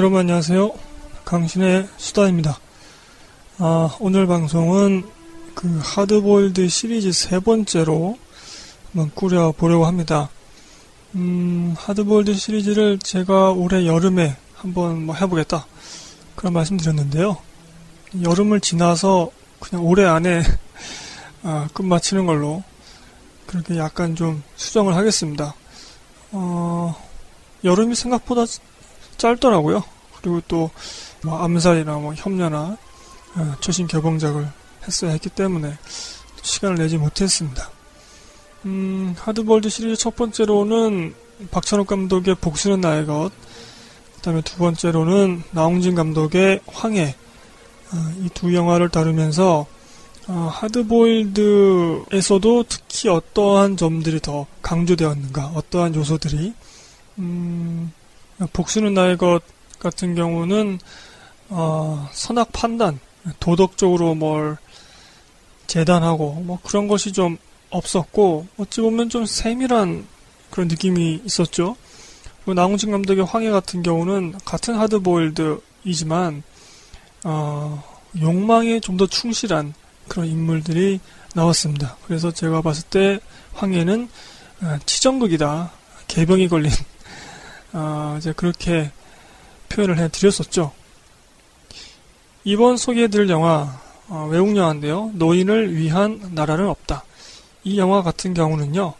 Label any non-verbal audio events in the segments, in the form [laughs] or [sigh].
여러분 안녕하세요. 강신의 수다입니다. 아, 오늘 방송은 그 하드보일드 시리즈 세 번째로 한번 꾸려보려고 합니다. 음, 하드보일드 시리즈를 제가 올해 여름에 한번 뭐 해보겠다. 그런 말씀 드렸는데요. 여름을 지나서 그냥 올해 안에 [laughs] 아, 끝마치는 걸로 그렇게 약간 좀 수정을 하겠습니다. 어, 여름이 생각보다 짧더라고요. 그리고 또 뭐 암살이나 뭐 협녀나 어, 최신 개봉작을 했어야 했기 때문에 시간을 내지 못했습니다. 음, 하드볼드 시리즈 첫 번째로는 박찬욱 감독의 복수는 나의 것, 그 다음에 두 번째로는 나홍진 감독의 황해, 어, 이두 영화를 다루면서 어, 하드보일드에서도 특히 어떠한 점들이 더 강조되었는가, 어떠한 요소들이 음, 복수는 나의 것 같은 경우는 어, 선악 판단, 도덕적으로 뭘 재단하고 뭐 그런 것이 좀 없었고 어찌 보면 좀 세밀한 그런 느낌이 있었죠. 그리고 나홍진 감독의 황해 같은 경우는 같은 하드보일드이지만 어, 욕망에 좀 더 충실한 그런 인물들이 나왔습니다. 그래서 제가 봤을 때 황해는 어, 치정극이다. 개병이 걸린 어, 이제 그렇게 표현을 해드렸었죠. 이번 소개해드릴 영화 어, 외국 영화인데요. 노인을 위한 나라는 없다. 이 영화 같은 경우는요.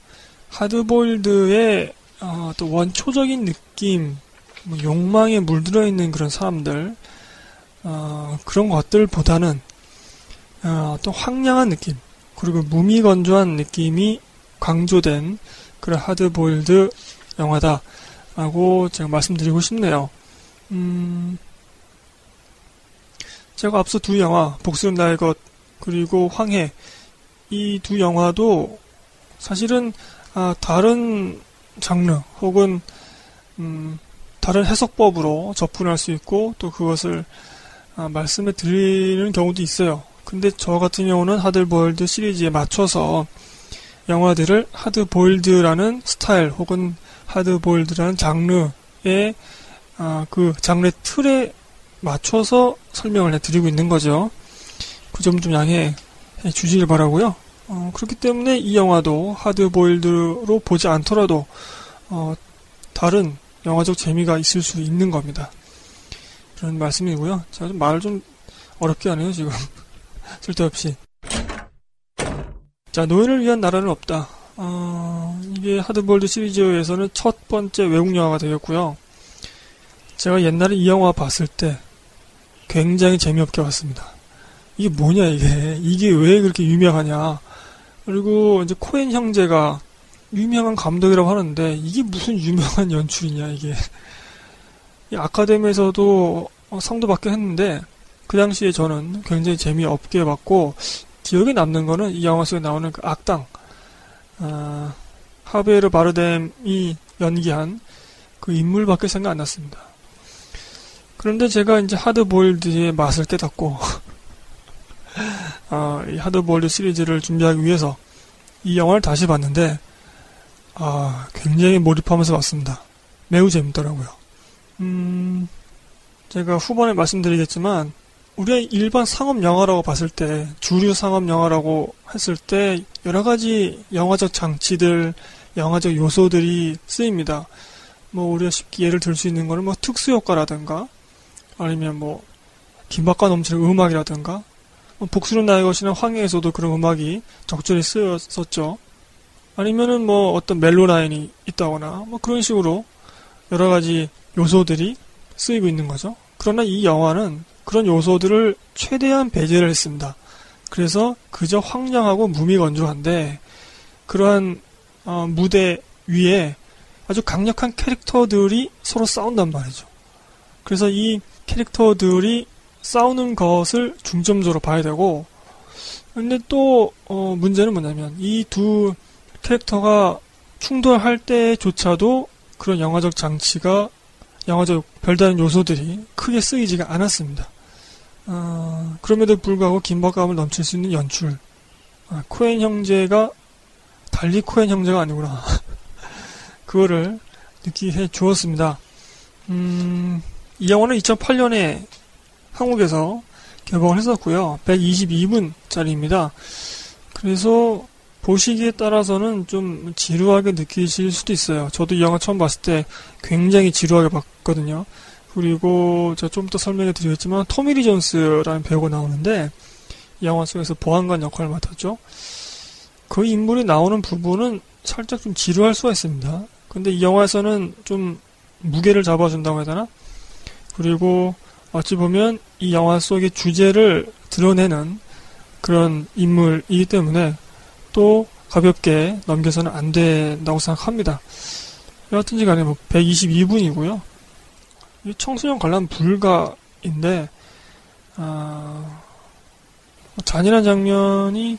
하드보일드의 어, 또 원초적인 느낌, 뭐 욕망에 물들어 있는 그런 사람들 어, 그런 것들보다는 어, 또 황량한 느낌 그리고 무미건조한 느낌이 강조된 그런 하드보일드 영화다 라고 제가 말씀드리고 싶네요. 음, 제가 앞서 두 영화, 복수는 나의 것, 그리고 황해, 이 두 영화도 사실은, 아, 다른 장르, 혹은, 음, 다른 해석법으로 접근할 수 있고, 또 그것을, 아, 말씀해 드리는 경우도 있어요. 근데 저 같은 경우는 하드보일드 시리즈에 맞춰서 영화들을 하드보일드라는 스타일 혹은 하드보일드라는 장르의 아, 그 장르 틀에 맞춰서 설명을 해드리고 있는 거죠. 그 점 좀 양해해 주시길 바라고요. 어, 그렇기 때문에 이 영화도 하드보일드로 보지 않더라도 어, 다른 영화적 재미가 있을 수 있는 겁니다. 그런 말씀이고요. 제가 좀 말을 좀 어렵게 하네요, 지금. [laughs] 쓸데없이. 자, 노예를 위한 나라는 없다. 어, 이게 하드볼드 시리즈에서는 첫 번째 외국 영화가 되겠고요. 제가 옛날에 이 영화 봤을 때 굉장히 재미없게 봤습니다. 이게 뭐냐 이게 이게 왜 그렇게 유명하냐 그리고 이제 코엔 형제가 유명한 감독이라고 하는데 이게 무슨 유명한 [laughs] 연출이냐 이게 아카데미에서도 상도 받긴 했는데 그 당시에 저는 굉장히 재미없게 봤고 기억에 남는 거는 이 영화 속에 나오는 그 악당 어, 하베르 바르뎀이 연기한 그 인물밖에 생각 안 났습니다. 그런데 제가 이제 하드보일드의 맛을 깨닫고 어, [laughs] 이 하드보일드 시리즈를 준비하기 위해서 이 영화를 다시 봤는데 아, 굉장히 몰입하면서 봤습니다. 매우 재밌더라고요. 음, 제가 후반에 말씀드리겠지만 우리가 일반 상업 영화라고 봤을 때 주류 상업 영화라고 했을 때 여러 가지 영화적 장치들, 영화적 요소들이 쓰입니다. 뭐 우리가 쉽게 예를 들 수 있는 거는 뭐 특수 효과라든가 아니면 뭐 긴박과 넘치는 음악이라든가 뭐 복수는 나의 것이나 황해에서도 그런 음악이 적절히 쓰였었죠. 아니면은 뭐 어떤 멜로 라인이 있다거나 뭐 그런 식으로 여러 가지 요소들이 쓰이고 있는 거죠. 그러나 이 영화는 그런 요소들을 최대한 배제를 했습니다. 그래서 그저 황량하고 무미건조한데 그러한 어, 무대 위에 아주 강력한 캐릭터들이 서로 싸운단 말이죠. 그래서 이 캐릭터들이 싸우는 것을 중점적으로 봐야 되고 근데 또 어, 문제는 뭐냐면 이 두 캐릭터가 충돌할 때조차도 그런 영화적 장치가 영화적 별다른 요소들이 크게 쓰이지가 않았습니다. 어, 그럼에도 불구하고 긴박감을 넘칠 수 있는 연출. 아, 코엔 형제가 달리 코엔 형제가 아니구나. [laughs] 그거를 느끼게 해 주었습니다. 음, 이 영화는 2008년에 한국에서 개봉을 했었고요. 122분짜리입니다. 그래서 보시기에 따라서는 좀 지루하게 느끼실 수도 있어요. 저도 이 영화 처음 봤을 때 굉장히 지루하게 봤거든요. 그리고 제가 좀 더 설명해 드리겠지만 토미리 존스라는 배우가 나오는데 이 영화 속에서 보안관 역할을 맡았죠. 그 인물이 나오는 부분은 살짝 좀 지루할 수가 있습니다. 근데 이 영화에서는 좀 무게를 잡아준다고 해야 되나? 그리고 어찌 보면 이 영화 속의 주제를 드러내는 그런 인물이기 때문에 또 가볍게 넘겨서는 안 된다고 생각합니다. 여하튼지 간에 뭐 122분이고요. 청소년 관람 불가인데 아, 잔인한 장면이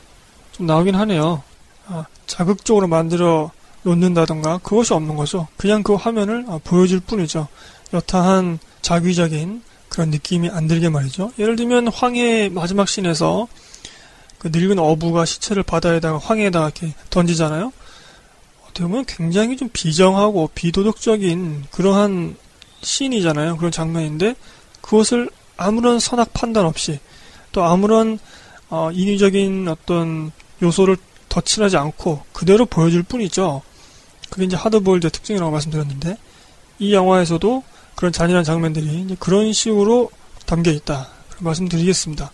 좀 나오긴 하네요. 아, 자극적으로 만들어 놓는다던가 그것이 없는 거죠. 그냥 그 화면을 아, 보여줄 뿐이죠. 여타한 자극적인 그런 느낌이 안 들게 말이죠. 예를 들면 황해 마지막 씬에서 그 늙은 어부가 시체를 바다에다가 황해에다가 이렇게 던지잖아요. 어떻게 보면 굉장히 좀 비정하고 비도덕적인 그러한 씬이잖아요. 그런 장면인데 그것을 아무런 선악 판단 없이 또 아무런 어, 인위적인 어떤 요소를 덧칠하지 않고 그대로 보여줄 뿐이죠. 그게 이제 하드보일드의 특징이라고 말씀드렸는데 이 영화에서도 그런 잔인한 장면들이 그런 식으로 담겨 있다. 말씀드리겠습니다.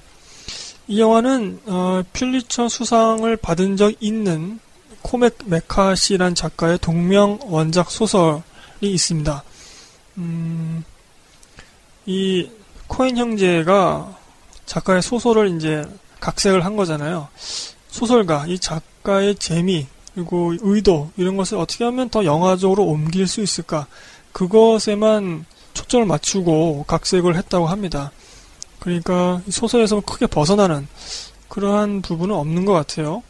이 영화는 어, 퓰리처 수상을 받은 적 있는 코맥 메카시란 작가의 동명 원작 소설이 있습니다. 음, 이 코엔 형제가 작가의 소설을 이제 각색을 한 거잖아요. 소설가, 이 작가의 재미, 그리고 의도, 이런 것을 어떻게 하면 더 영화적으로 옮길 수 있을까? 그것에만 초점을 맞추고 각색을 했다고 합니다. 그러니까 소설에서 크게 벗어나는 그러한 부분은 없는 것 같아요.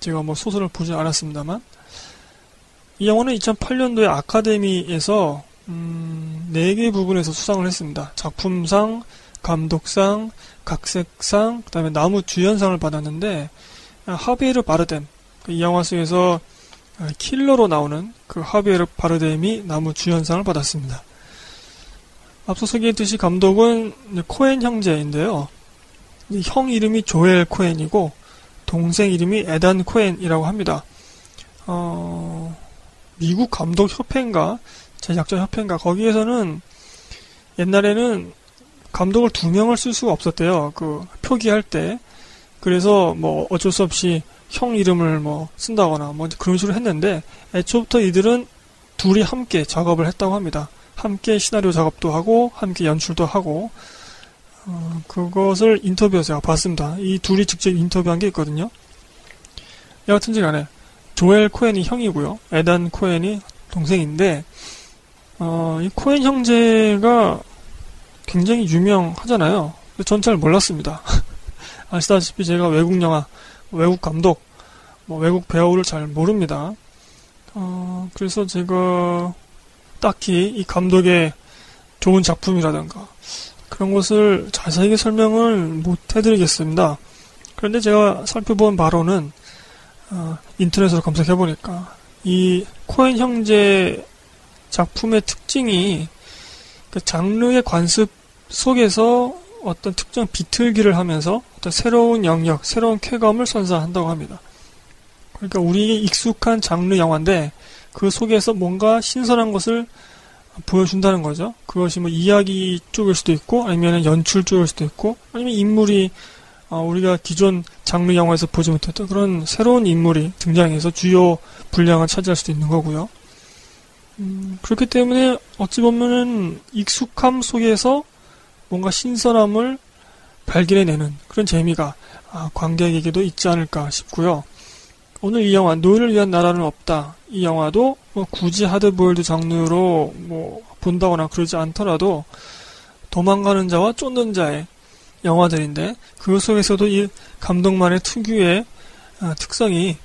제가 뭐 소설을 보지 않았습니다만 이 영화는 2008년도에 아카데미에서 음, 4개 부분에서 수상을 했습니다. 작품상, 감독상, 각색상, 그 다음에 나무 주연상을 받았는데 하비에르 바르뎀 그이 영화 속에서 킬러로 나오는 그 하비에르 바르뎀이 나무 주연상을 받았습니다. 앞서 소개했듯이 감독은 코엔 형제인데요. 형 이름이 조엘 코엔이고 동생 이름이 에단 코엔이라고 합니다. 어, 미국 감독 협회인가 제작자 협회인가 거기에서는 옛날에는 감독을 두 명을 쓸 수가 없었대요. 그 표기할 때 그래서 뭐 어쩔 수 없이 형 이름을 뭐 쓴다거나 뭐 그런 식으로 했는데 애초부터 이들은 둘이 함께 작업을 했다고 합니다. 함께 시나리오 작업도 하고 함께 연출도 하고 어, 그것을 인터뷰에서 제가 봤습니다. 이 둘이 직접 인터뷰한 게 있거든요. 여하튼지 간에 조엘 코엔이 형이고요. 에단 코엔이 동생인데 어, 이 코엔 형제가 굉장히 유명하잖아요. 전 잘 몰랐습니다. [laughs] 아시다시피 제가 외국 영화, 외국 감독, 뭐 외국 배우를 잘 모릅니다. 어, 그래서 제가 딱히 이 감독의 좋은 작품이라든가 그런 것을 자세하게 설명을 못 해드리겠습니다. 그런데 제가 살펴본 바로는 어, 인터넷으로 검색해보니까 이 코엔 형제 작품의 특징이 그 장르의 관습 속에서 어떤 특정 비틀기를 하면서 어떤 새로운 영역, 새로운 쾌감을 선사한다고 합니다. 그러니까 우리에게 익숙한 장르 영화인데 그 속에서 뭔가 신선한 것을 보여준다는 거죠. 그것이 뭐 이야기 쪽일 수도 있고 아니면 연출 쪽일 수도 있고 아니면 인물이 어, 우리가 기존 장르 영화에서 보지 못했던 그런 새로운 인물이 등장해서 주요 분량을 차지할 수도 있는 거고요. 음, 그렇기 때문에 어찌 보면은 익숙함 속에서 뭔가 신선함을 발견해내는 그런 재미가 아, 관객에게도 있지 않을까 싶고요. 오늘 이 영화 노예를 위한 나라는 없다. 이 영화도 뭐 굳이 하드보일드 장르로 뭐 본다거나 그러지 않더라도 도망가는 자와 쫓는 자의 영화들인데 그 속에서도 이 감독만의 특유의 아, 특성이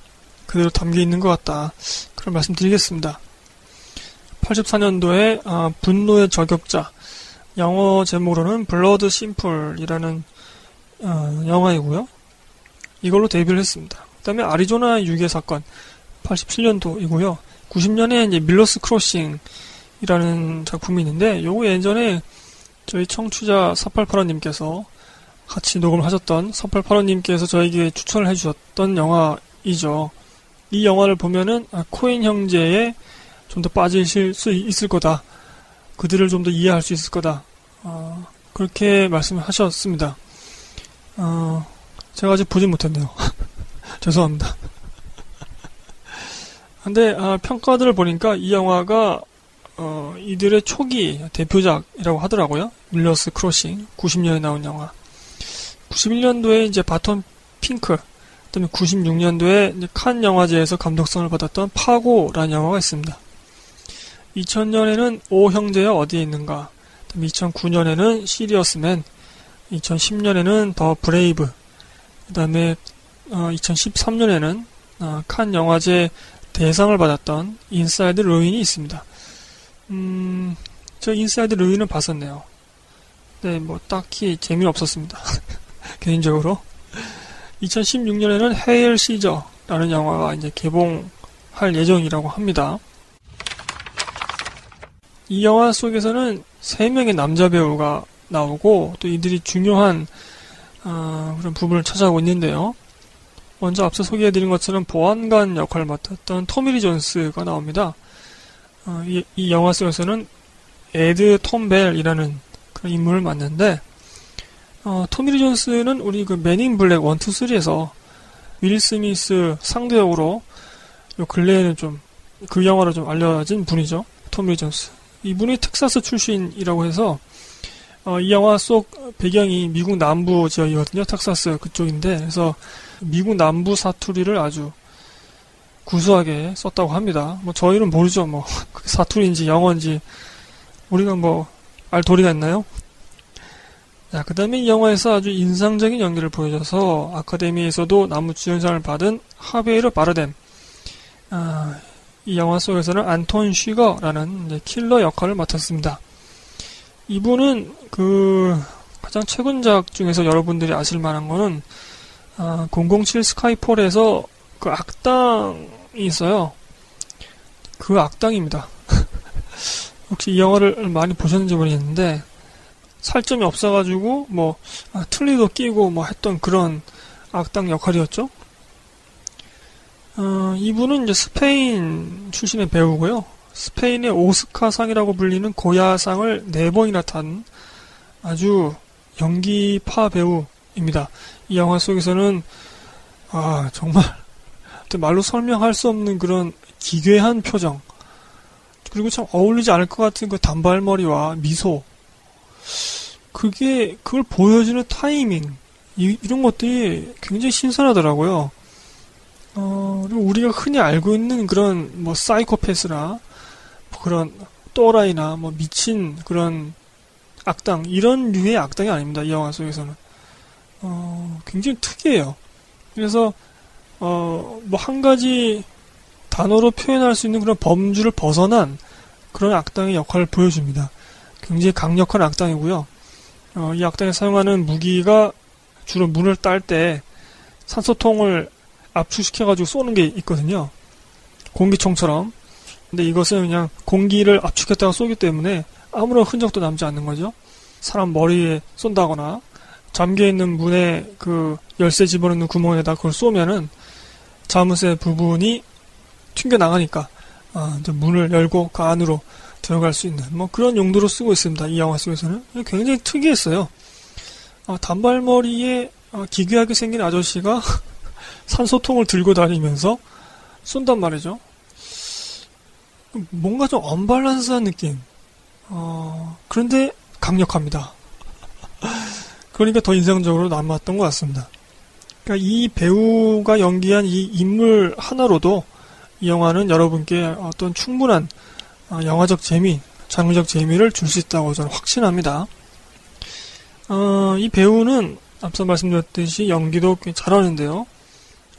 그대로 담겨 있는 것 같다. 그런 말씀 드리겠습니다. 84년도에 아, 분노의 저격자 영어 제목으로는 Blood Simple이라는 어, 영화이고요. 이걸로 데뷔를 했습니다. 그 다음에 아리조나 유괴 사건 87년도이고요. 90년에 이제 Miller's Crossing이라는 작품이 있는데 요거 예전에 저희 청취자 4885님께서 같이 녹음을 하셨던 4885님께서 저에게 추천을 해주셨던 영화이죠. 이 영화를 보면은 아, 코엔 형제에 좀 더 빠지실 수 있을 거다. 그들을 좀 더 이해할 수 있을 거다. 어, 그렇게 말씀을 하셨습니다. 어, 제가 아직 보진 못했네요. [laughs] 죄송합니다. 근데 아, 평가들을 보니까 이 영화가 어, 이들의 초기 대표작이라고 하더라고요. 밀러스 크로싱 90년에 나온 영화. 91년도에 이제 바톤 핑크, 그다음에 96년도에 칸 영화제에서 감독상을 받았던 파고라는 영화가 있습니다. 2000년에는 오 형제야 어디에 있는가, 그다음에 2009년에는 Serious Man, 2010년에는 The Brave, 그 다음에 어, 2013년에는 어, 칸 영화제 대상을 받았던 Inside Llewyn이 있습니다. 음, 저 Inside Llewyn은 봤었네요. 네, 뭐 딱히 재미없었습니다. [laughs] 개인적으로. 2016년에는 Hail Caesar라는 영화가 이제 개봉할 예정이라고 합니다. 이 영화 속에서는 세 명의 남자 배우가 나오고 또 이들이 중요한 어, 그런 부분을 찾아가고 있는데요. 먼저 앞서 소개해드린 것처럼 보안관 역할을 맡았던 토미 리 존스가 나옵니다. 어, 이, 이, 영화 속에서는 에드 톰 벨이라는 그런 인물을 맡는데 어, 토미 리 존스는 우리 그 맨 인 블랙 1, 2, 3에서 윌 스미스 상대역으로 요 근래에는 좀 그 영화로 좀 알려진 분이죠. 토미리 존스. 이분이 텍사스 출신이라고 해서 어, 이 영화 속 배경이 미국 남부 지역이거든요. 텍사스 그쪽인데 그래서 미국 남부 사투리를 아주 구수하게 썼다고 합니다. 뭐 저희는 모르죠. 뭐 [laughs] 사투리인지 영어인지 우리가 뭐 알 도리가 있나요? 자, 그 다음에 이 영화에서 아주 인상적인 연기를 보여줘서 아카데미에서도 나무주연상을 받은 하베이르 바르뎀. 아, 이 영화 속에서는 안톤 쉬거라는 킬러 역할을 맡았습니다. 이분은 그 가장 최근작 중에서 여러분들이 아실 만한 거는 아, 007 스카이폴에서 그 악당이 있어요. 그 악당입니다. [laughs] 혹시 이 영화를 많이 보셨는지 모르겠는데 살점이 없어가지고 뭐 아, 틀리도 끼고 뭐 했던 그런 악당 역할이었죠. 어, 이분은 이제 스페인 출신의 배우고요. 스페인의 오스카상이라고 불리는 고야상을 네 번이나 탄 아주 연기파 배우입니다. 이 영화 속에서는 아 정말 말로 설명할 수 없는 그런 기괴한 표정 그리고 참 어울리지 않을 것 같은 그 단발머리와 미소 그게 그걸 보여주는 타이밍 이, 런 것들이 굉장히 신선하더라고요. 어, 우리가 흔히 알고 있는 그런 뭐 사이코패스나 뭐 그런 또라이나 뭐 미친 그런 악당 이런 류의 악당이 아닙니다. 이 영화 속에서는 어, 굉장히 특이해요. 그래서 어, 뭐 한 가지 단어로 표현할 수 있는 그런 범주를 벗어난 그런 악당의 역할을 보여줍니다. 굉장히 강력한 악당이고요. 어, 이 악당이 사용하는 무기가 주로 문을 딸 때 산소통을 압축시켜가지고 쏘는 게 있거든요. 공기총처럼. 근데 이것은 그냥 공기를 압축했다가 쏘기 때문에 아무런 흔적도 남지 않는 거죠. 사람 머리에 쏜다거나 잠겨있는 문에 그 열쇠 집어넣는 구멍에다 그걸 쏘면은 자무새 부분이 튕겨나가니까 어, 문을 열고 그 안으로 들어갈 수 있는 뭐 그런 용도로 쓰고 있습니다. 이 영화 속에서는 굉장히 특이했어요. 어, 단발머리에 어, 기괴하게 생긴 아저씨가 [laughs] 산소통을 들고 다니면서 쏜단 말이죠. 뭔가 좀 언밸런스한 느낌. 어, 그런데 강력합니다. 그러니까 더 인상적으로 남았던 것 같습니다. 그러니까 이 배우가 연기한 이 인물 하나로도 이 영화는 여러분께 어떤 충분한 어, 영화적 재미, 장르적 재미를 줄 수 있다고 저는 확신합니다. 어, 이 배우는 앞서 말씀드렸듯이 연기도 꽤 잘하는데요.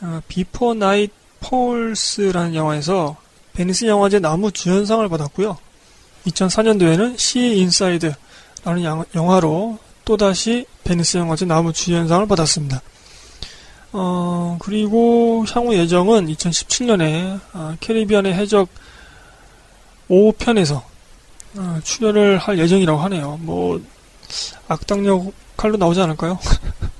어, 비포 나이트 폴스라는 영화에서 베니스 영화제 남우 주연상을 받았고요. 2004년도에는 시 인사이드라는 영화로 또다시 베니스 영화제 남우 주연상을 받았습니다. 어, 그리고 향후 예정은 2017년에 어, 캐리비안의 해적 5편에서 어, 출연을 할 예정이라고 하네요. 뭐 악당 역할로 나오지 않을까요? [laughs]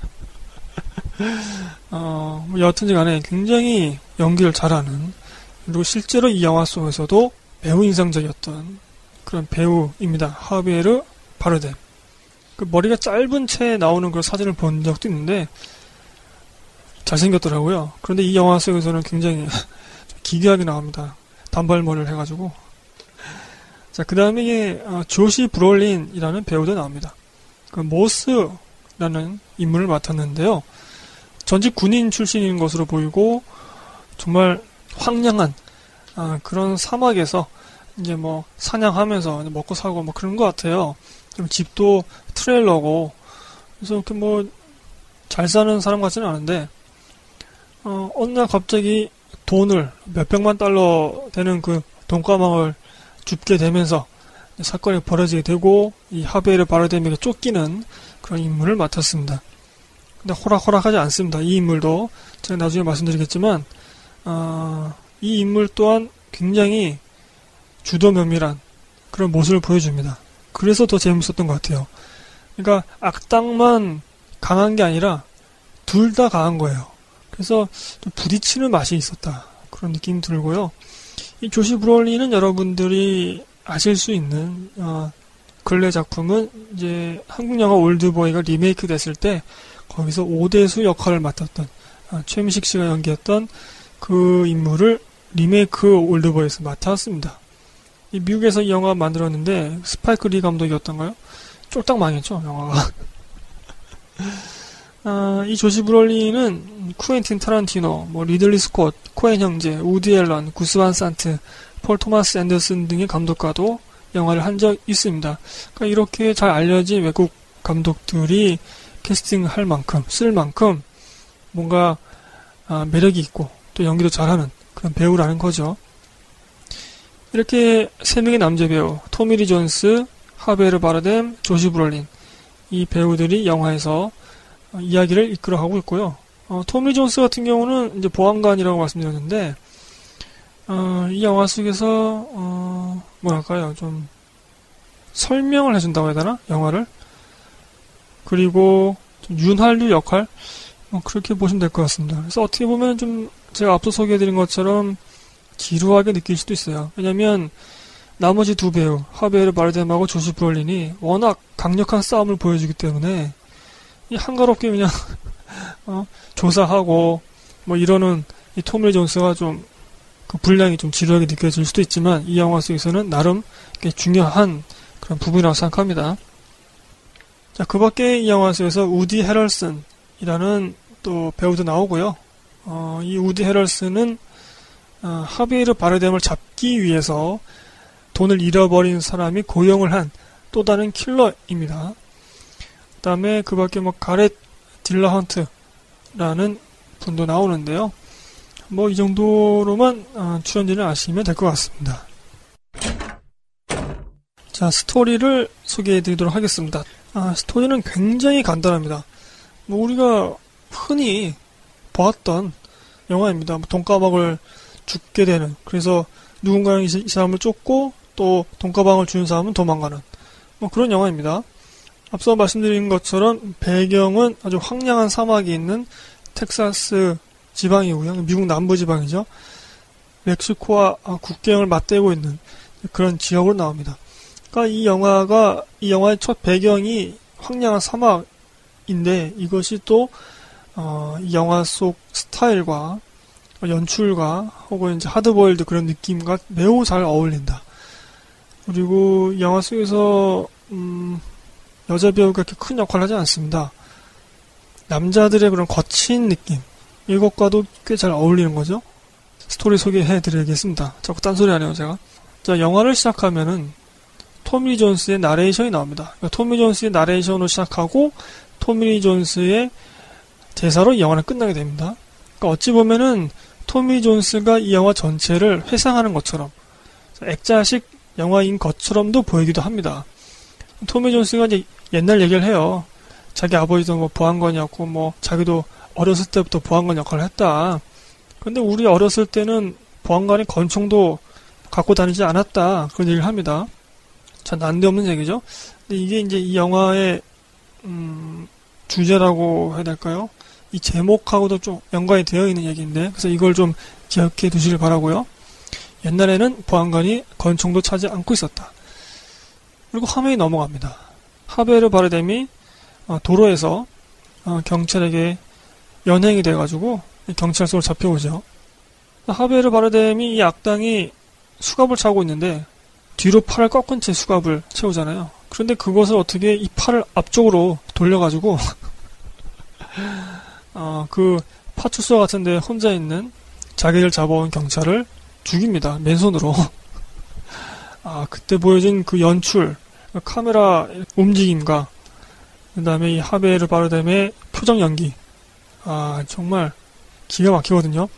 어, 뭐 여하튼 간에 굉장히 연기를 잘하는 그리고 실제로 이 영화 속에서도 매우 인상적이었던 그런 배우입니다. 하비에르 바르뎀. 그 머리가 짧은 채 나오는 그런 사진을 본 적도 있는데 잘생겼더라고요. 그런데 이 영화 속에서는 굉장히 [laughs] 기괴하게 나옵니다. 단발머리를 해가지고. 자, 그 다음에 어, 조시 브롤린이라는 배우도 나옵니다. 그 모스라는 인물을 맡았는데요. 전직 군인 출신인 것으로 보이고 정말 황량한 아, 그런 사막에서 이제 뭐 사냥하면서 먹고 살고 뭐 그런 것 같아요. 집도 트레일러고 그래서 이렇게 뭐 잘 사는 사람 같지는 않은데 어, 어느 날 갑자기 돈을 몇 백만 달러 되는 그 돈가방을 줍게 되면서 사건이 벌어지게 되고 이 하베르 바르뎀에게 쫓기는 그런 인물을 맡았습니다. 근데 호락호락하지 않습니다. 이 인물도 제가 나중에 말씀드리겠지만 어, 이 인물 또한 굉장히 주도 면밀한 그런 모습을 보여줍니다. 그래서 더 재밌었던 것 같아요. 그러니까 악당만 강한 게 아니라 둘 다 강한 거예요. 그래서 좀 부딪히는 맛이 있었다. 그런 느낌이 들고요. 이 조시 브롤리는 여러분들이 아실 수 있는 어, 근래 작품은 이제 한국 영화 올드보이가 리메이크 됐을 때 거기서 오대수 역할을 맡았던 어, 최민식 씨가 연기했던 그 인물을 리메이크 올드보이에서 맡았습니다. 이 미국에서 이 영화 만들었는데 스파이크 리 감독이었던가요? 쫄딱 망했죠 영화가. [laughs] 아, 이 조시 브롤린은 쿠엔틴 타란티노, 뭐 리들리 스콧, 코엔 형제, 우디 앨런, 구스 반 산트, 폴 토마스 앤더슨 등의 감독과도 영화를 한 적 있습니다. 그러니까 이렇게 잘 알려진 외국 감독들이 캐스팅할 만큼, 쓸 만큼 뭔가 아, 매력이 있고 또 연기도 잘하는 그런 배우라는 거죠. 이렇게 세 명의 남자 배우 토미 리 존스, 하비에르 바르뎀, 조시 브롤린 이 배우들이 영화에서 어, 이야기를 이끌어가고 있고요. 어, 토미 존스 같은 경우는 이제 보안관이라고 말씀드렸는데 어, 이 영화 속에서 어, 뭐랄까요 좀 설명을 해준다고 해야 되나 영화를 그리고 윤활유 역할 뭐 그렇게 보시면 될 것 같습니다. 그래서 어떻게 보면 좀 제가 앞서 소개해드린 것처럼 지루하게 느낄 수도 있어요. 왜냐면 나머지 두 배우 하베르 바르뎀하고 조시 브롤린이 워낙 강력한 싸움을 보여주기 때문에 한가롭게 그냥 [laughs] 어, 조사하고 뭐 이러는 이 토밀 존스가 좀 그 분량이 좀 지루하게 느껴질 수도 있지만 이 영화 속에서는 나름 중요한 그런 부분이라고 생각합니다. 자, 그 밖에 이 영화 속에서 우디 헤럴슨이라는 또 배우도 나오고요. 어, 이 우디 헤럴슨은 어, 하비에르 바르뎀을 잡기 위해서 돈을 잃어버린 사람이 고용을 한 또 다른 킬러입니다. 그 다음에 그 밖에 뭐 가렛 딜러헌트라는 분도 나오는데요. 뭐 이 정도로만 어, 출연진을 아시면 될 것 같습니다. 자, 스토리를 소개해 드리도록 하겠습니다. 아, 스토리는 굉장히 간단합니다. 뭐 우리가 흔히 보았던 영화입니다. 뭐 돈가방을 죽게 되는 그래서 누군가는 이, 사람을 쫓고 또 돈가방을 주는 사람은 도망가는 뭐 그런 영화입니다. 앞서 말씀드린 것처럼 배경은 아주 황량한 사막이 있는 텍사스 지방이고요. 미국 남부 지방이죠. 멕시코와 국경을 맞대고 있는 그런 지역으로 나옵니다. 그러니까 이 영화가 이 영화의 첫 배경이 황량한 사막인데 이것이 또 어, 이 영화 속 스타일과 연출과 혹은 이제 하드보일드 그런 느낌과 매우 잘 어울린다. 그리고 영화 속에서 음, 여자 배우가 이렇게 큰 역할을 하지 않습니다. 남자들의 그런 거친 느낌 이것과도 꽤 잘 어울리는 거죠. 스토리 소개해 드리겠습니다. 자꾸 딴소리 하네요 제가. 자 영화를 시작하면은 토미 존스의 나레이션이 나옵니다. 그러니까 토미 존스의 나레이션으로 시작하고 토미 존스의 대사로 이 영화는 끝나게 됩니다. 그러니까 어찌 보면은 토미 존스가 이 영화 전체를 회상하는 것처럼 액자식 영화인 것처럼도 보이기도 합니다. 토미 존스가 이제 옛날 얘기를 해요. 자기 아버지도 뭐 보안관이었고 뭐 자기도 어렸을 때부터 보안관 역할을 했다. 근데 우리 어렸을 때는 보안관이 권총도 갖고 다니지 않았다. 그런 얘기를 합니다. 참 난데없는 얘기죠. 근데 이게 이제 이 영화의 음, 주제라고 해야 될까요? 이 제목하고도 좀 연관이 되어 있는 얘기인데 그래서 이걸 좀 기억해 두시길 바라고요. 옛날에는 보안관이 권총도 차지 않고 있었다. 그리고 화면이 넘어갑니다. 하베르 바르뎀이 어, 도로에서 어, 경찰에게 연행이 돼가지고 경찰서로 잡혀오죠. 하베르 바르뎀이 이 악당이 수갑을 차고 있는데 뒤로 팔을 꺾은 채 수갑을 채우잖아요. 그런데 그것을 어떻게 이 팔을 앞쪽으로 돌려가지고 [laughs] 어, 그 파출소 같은데 혼자 있는 자기를 잡아온 경찰을 죽입니다. 맨손으로. [laughs] 아, 그때 보여진 그 연출, 카메라 움직임과 그 다음에 이 하베르 바르뎀의 표정 연기. 아, 정말 기가 막히거든요.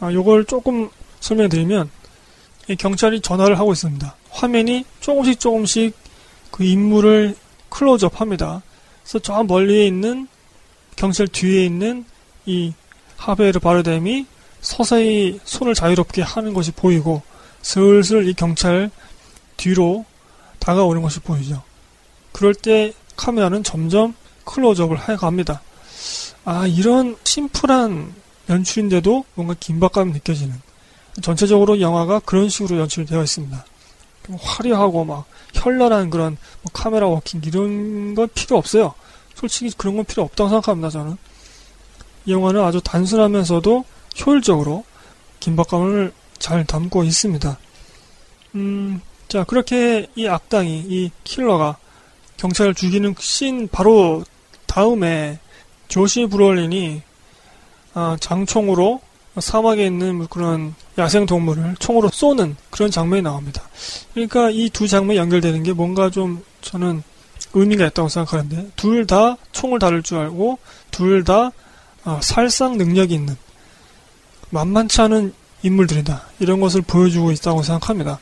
아, 요걸 조금 설명해 드리면, 경찰이 전화를 하고 있습니다. 화면이 조금씩 조금씩 그 인물을 클로즈업 합니다. 그래서 저 멀리에 있는 경찰 뒤에 있는 이 하베르 바르뎀이 서서히 손을 자유롭게 하는 것이 보이고 슬슬 이 경찰 뒤로 다가오는 것이 보이죠. 그럴 때 카메라는 점점 클로즈업을 해갑니다. 아, 이런 심플한 연출인데도 뭔가 긴박감이 느껴지는. 전체적으로 영화가 그런 식으로 연출되어 있습니다. 화려하고 막 현란한 그런 뭐 카메라 워킹 이런 건 필요 없어요. 솔직히 그런 건 필요 없다고 생각합니다, 저는. 이 영화는 아주 단순하면서도 효율적으로 긴박감을 잘 담고 있습니다. 음, 자, 그렇게 이 악당이, 이 킬러가 경찰을 죽이는 씬 바로 다음에 조시 브롤린이 아, 장총으로 사막에 있는 그런 야생 동물을 총으로 쏘는 그런 장면이 나옵니다. 그러니까 이 두 장면이 연결되는 게 뭔가 좀 저는 의미가 있다고 생각하는데 둘 다 총을 다룰 줄 알고 둘다 아, 살상 능력이 있는 만만치 않은 인물들이다. 이런 것을 보여주고 있다고 생각합니다.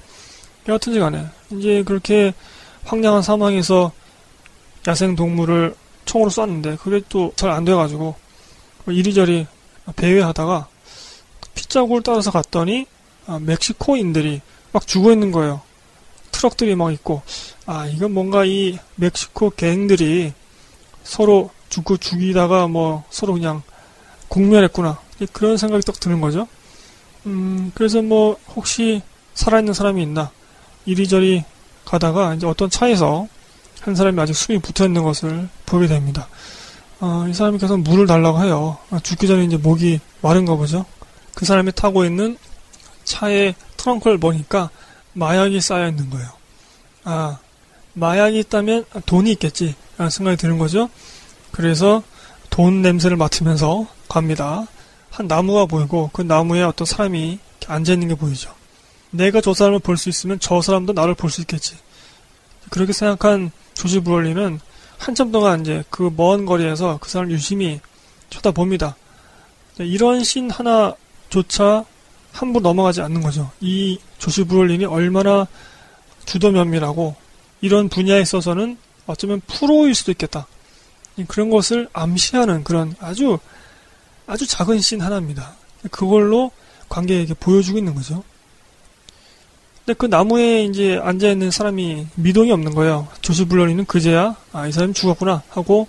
여하튼지 간에, 이제 그렇게 황량한 사망에서 야생 동물을 총으로 쐈는데, 그게 또 잘 안 돼가지고, 이리저리 배회하다가, 핏자국을 따라서 갔더니, 아, 멕시코인들이 막 죽어 있는 거예요. 트럭들이 막 있고, 아, 이건 뭔가 이 멕시코 갱들이 서로 죽고 죽이다가 뭐 서로 그냥 공멸했구나. 그런 생각이 딱 드는 거죠. 음, 그래서 뭐, 혹시 살아있는 사람이 있나. 이리저리 가다가 이제 어떤 차에서 한 사람이 아직 숨이 붙어 있는 것을 보게 됩니다. 어, 이 사람이 계속 물을 달라고 해요. 아, 죽기 전에 이제 목이 마른가 보죠. 그 사람이 타고 있는 차의 트렁크를 보니까 마약이 쌓여 있는 거예요. 아, 마약이 있다면 돈이 있겠지. 라는 생각이 드는 거죠. 그래서 돈 냄새를 맡으면서 갑니다. 한 나무가 보이고 그 나무에 어떤 사람이 앉아 있는 게 보이죠. 내가 저 사람을 볼 수 있으면 저 사람도 나를 볼 수 있겠지. 그렇게 생각한 조지 브롤리는 한참 동안 이제 그 먼 거리에서 그 사람을 유심히 쳐다봅니다. 이런 신 하나 조차 함부로 넘어가지 않는 거죠. 이 조시 브롤린이 얼마나 주도 면밀하고 이런 분야에 있어서는 어쩌면 프로일 수도 있겠다. 그런 것을 암시하는 그런 아주 아주 작은 씬 하나입니다. 그걸로 관객에게 보여주고 있는 거죠. 근데 그 나무에 이제 앉아 있는 사람이 미동이 없는 거예요. 조시 블러리는 그제야, 아, 이 사람이 죽었구나 하고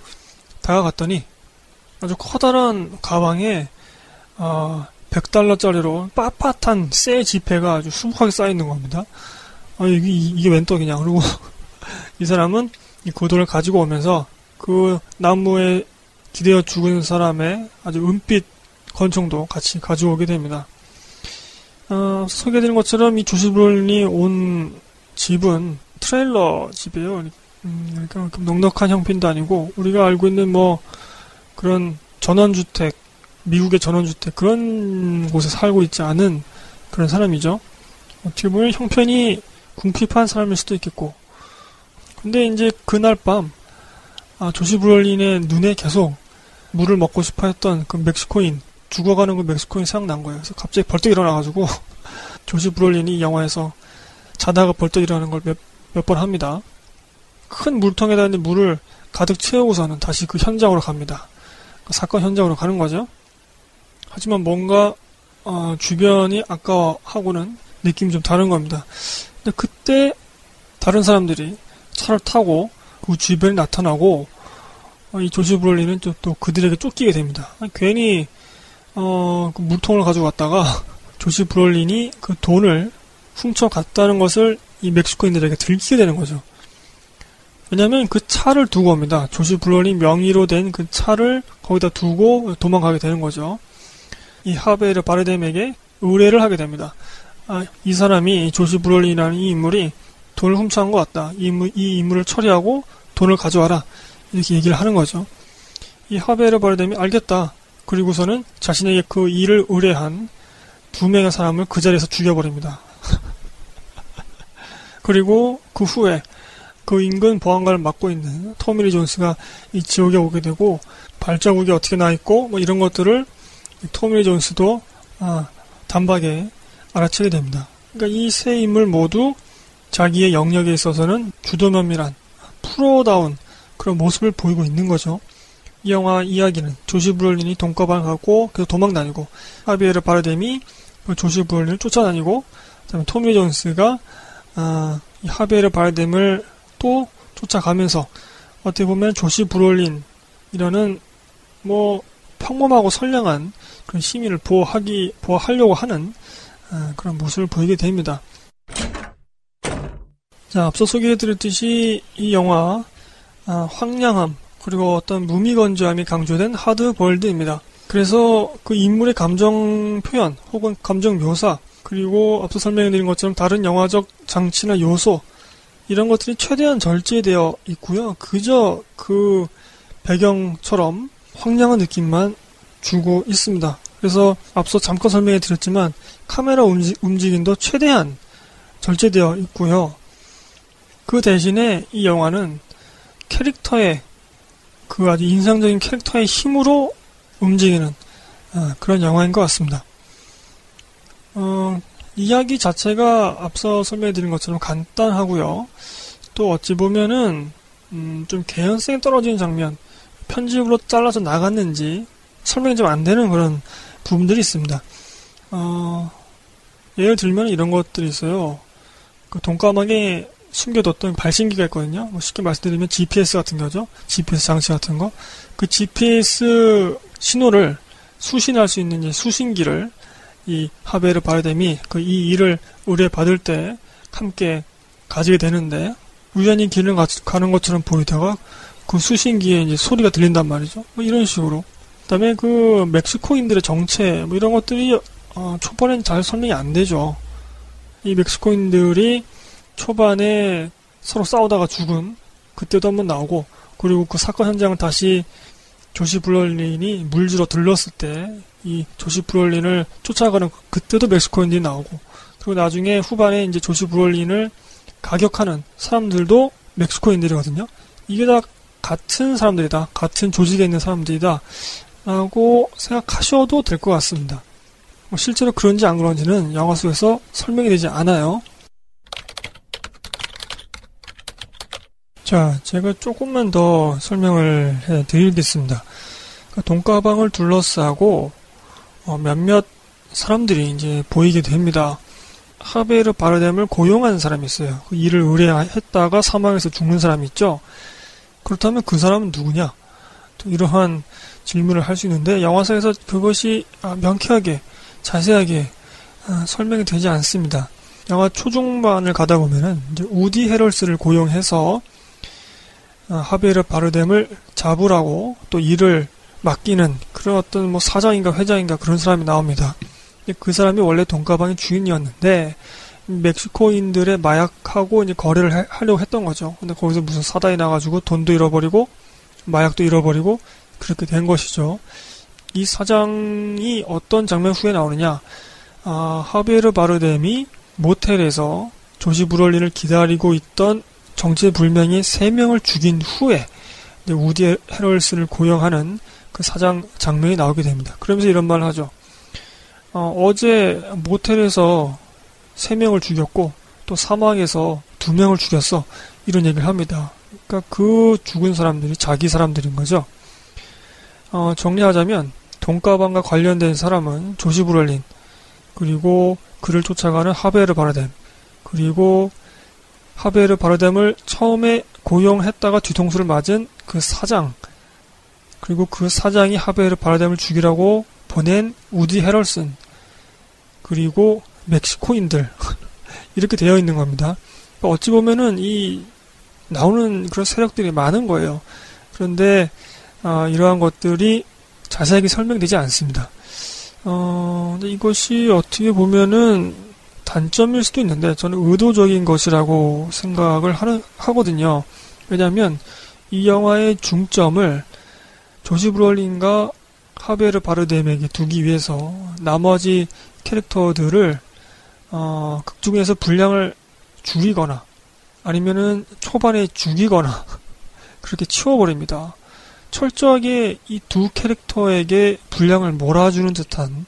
다가갔더니 아주 커다란 가방에, 어, 100달러짜리로 빳빳한 새 지폐가 아주 수북하게 쌓여있는 겁니다. 아, 이게, 이게 웬 떡이냐. 그리고 [laughs] 이 사람은 이 고도를 가지고 오면서 그 나무에 기대어 죽은 사람의 아주 은빛 권총도 같이 가져오게 됩니다. 어, 소개해드린 것처럼 이 조시브론이 온 집은 트레일러 집이에요. 음, 그러니까 넉넉한 형편도 아니고 우리가 알고 있는 뭐 그런 전원주택, 미국의 전원주택 그런 곳에 살고 있지 않은 그런 사람이죠. 어떻게 보면 형편이 궁핍한 사람일 수도 있겠고. 근데 이제 그날 밤 아, 조시 브롤린의 눈에 계속 물을 먹고 싶어 했던 그 멕시코인, 죽어가는 그 멕시코인 생각난 거예요. 그래서 갑자기 벌떡 일어나가지고 [laughs] 조시 브롤린이 영화에서 자다가 벌떡 일어나는 걸 몇, 몇 번 합니다. 큰 물통에다 있는 물을 가득 채우고서는 다시 그 현장으로 갑니다. 그 사건 현장으로 가는 거죠. 하지만 뭔가 어, 주변이 아까하고는 느낌이 좀 다른 겁니다. 근데 그때 다른 사람들이 차를 타고 그 주변에 나타나고 어, 이 조시 브롤린은 또, 또 그들에게 쫓기게 됩니다. 괜히 어, 그 물통을 가지고 갔다가 [laughs] 조시 브롤린이 그 돈을 훔쳐 갔다는 것을 이 멕시코인들에게 들키게 되는 거죠. 왜냐하면 그 차를 두고 옵니다. 조시 브롤린 명의로 된 그 차를 거기다 두고 도망가게 되는 거죠. 이 하베르 바르뎀에게 의뢰를 하게 됩니다. 아, 이 사람이 조시 브롤린이라는 이 인물이 돈을 훔쳐간 것 같다. 이, 인물, 이 인물을 처리하고 돈을 가져와라. 이렇게 얘기를 하는 거죠. 이 하베르 바르뎀이 알겠다. 그리고서는 자신에게 그 일을 의뢰한 두 명의 사람을 그 자리에서 죽여버립니다. [laughs] 그리고 그 후에 그 인근 보안관을 맡고 있는 토미리 존스가 이 지옥에 오게 되고 발자국이 어떻게 나 있고 뭐 이런 것들을 토미리 존스도 아, 단박에 알아채게 됩니다. 그러니까 이 세 인물 모두 자기의 영역에 있어서는 주도면밀한 프로다운 그런 모습을 보이고 있는 거죠. 이 영화 이야기는 조시 브롤린이 돈가방을 갖고 계속 도망 다니고 하비에르 바르뎀이 그 조시 브롤린을 쫓아다니고 그다음에 토미 존스가 아, 이 하비에르 바르뎀을 또 쫓아가면서 어떻게 보면 조시 브롤린이라는 뭐 평범하고 선량한 그런 시민을 보호하기 보호하려고 하는 아, 그런 모습을 보이게 됩니다. 자, 앞서 소개해드렸듯이 이 영화 아, 황량함 그리고 어떤 무미건조함이 강조된 하드볼드입니다. 그래서 그 인물의 감정 표현 혹은 감정 묘사 그리고 앞서 설명해드린 것처럼 다른 영화적 장치나 요소 이런 것들이 최대한 절제되어 있고요. 그저 그 배경처럼 황량한 느낌만 주고 있습니다. 그래서 앞서 잠깐 설명해 드렸지만 카메라 움직, 움직 임도 최대한 절제되어 있고요. 그 대신에 이 영화는 캐릭터의 그 아주 인상적인 캐릭터의 힘으로 움직이는 어, 그런 영화인 것 같습니다. 어, 이야기 자체가 앞서 설명해 드린 것처럼 간단하고요. 또 어찌 보면은 음, 좀 개연성이 떨어지는 장면, 편집으로 잘라서 나갔는지 설명이 좀 안 되는 그런 부분들이 있습니다. 어, 예를 들면 이런 것들이 있어요. 그 돈가방에 숨겨뒀던 발신기가 있거든요. 뭐 쉽게 말씀드리면 GPS 같은 거죠. GPS 장치 같은 거. 그 GPS 신호를 수신할 수 있는 수신기를 이 하베르 바르뎀이 그 이 일을 의뢰 받을 때 함께 가지게 되는데 우연히 길을 가, 는 것처럼 보이다가 그 수신기에 이제 소리가 들린단 말이죠. 뭐 이런 식으로. 그다음에 그 멕시코인들의 정체 뭐 이런 것들이 어, 초반엔 잘 설명이 안 되죠. 이 멕시코인들이 초반에 서로 싸우다가 죽은 그때도 한번 나오고 그리고 그 사건 현장을 다시 조시 브롤린이 물주러 들렀을 때 이 조시 브롤린을 쫓아가는 그때도 멕시코인들이 나오고 그리고 나중에 후반에 이제 조시 브롤린을 가격하는 사람들도 멕시코인들이거든요. 이게 다 같은 사람들이다. 같은 조직에 있는 사람들이다. 라고 생각하셔도 될 것 같습니다. 뭐 실제로 그런지 안 그런지는 영화 속에서 설명이 되지 않아요. 자, 제가 조금만 더 설명을 해 드리겠습니다. 그러니까 돈가방을 둘러싸고 어, 몇몇 사람들이 이제 보이게 됩니다. 하베르 바르뎀을 고용한 사람이 있어요. 그 일을 의뢰했다가 사망해서 죽는 사람이 있죠. 그렇다면 그 사람은 누구냐? 또 이러한 질문을 할 수 있는데 영화사에서 그것이 아, 명쾌하게 자세하게 아, 설명이 되지 않습니다. 영화 초중반을 가다 보면은 우디 헤럴스를 고용해서 어, 하베르 바르뎀을 잡으라고 또 일을 맡기는 그런 어떤 뭐 사장인가 회장인가 그런 사람이 나옵니다. 그 사람이 원래 돈가방의 주인이었는데 멕시코인들의 마약하고 이제 거래를 하, 하려고 했던 거죠. 근데 거기서 무슨 사단이 나가지고 돈도 잃어버리고 마약도 잃어버리고 그렇게 된 것이죠. 이 사장이 어떤 장면 후에 나오느냐? 아, 하베르 바르뎀이 모텔에서 조시 브롤린을 기다리고 있던 정체불명의 3명을 죽인 후에 우디 헤럴스를 고용하는 그 사장 장면이 나오게 됩니다. 그러면서 이런 말을 하죠. 어, 제 모텔에서 3명을 죽였고 또 사막에서 2명을 죽였어. 이런 얘기를 합니다. 그러니까 그 죽은 사람들이 자기 사람들인 거죠. 어, 정리하자면 돈가방과 관련된 사람은 조시 브롤린 그리고 그를 쫓아가는 하베르 바라뎀 그리고 하베르 바르뎀을 처음에 고용했다가 뒤통수를 맞은 그 사장 그리고 그 사장이 하베르 바르뎀을 죽이라고 보낸 우디 헤럴슨 그리고 멕시코인들 [laughs] 이렇게 되어 있는 겁니다. 그러니까 어찌 보면은 이 나오는 그런 세력들이 많은 거예요. 그런데 어, 이러한 것들이 자세하게 설명되지 않습니다. 어, 이것이 어떻게 보면은 단점일 수도 있는데 저는 의도적인 것이라고 생각을 하는, 하거든요. 왜냐하면 이 영화의 중점을 조시 브롤린과 하베르 바르뎀에게 두기 위해서 나머지 캐릭터들을 어, 극 중에서 분량을 줄이거나 아니면은 초반에 죽이거나 [laughs] 그렇게 치워버립니다. 철저하게 이 두 캐릭터에게 분량을 몰아주는 듯한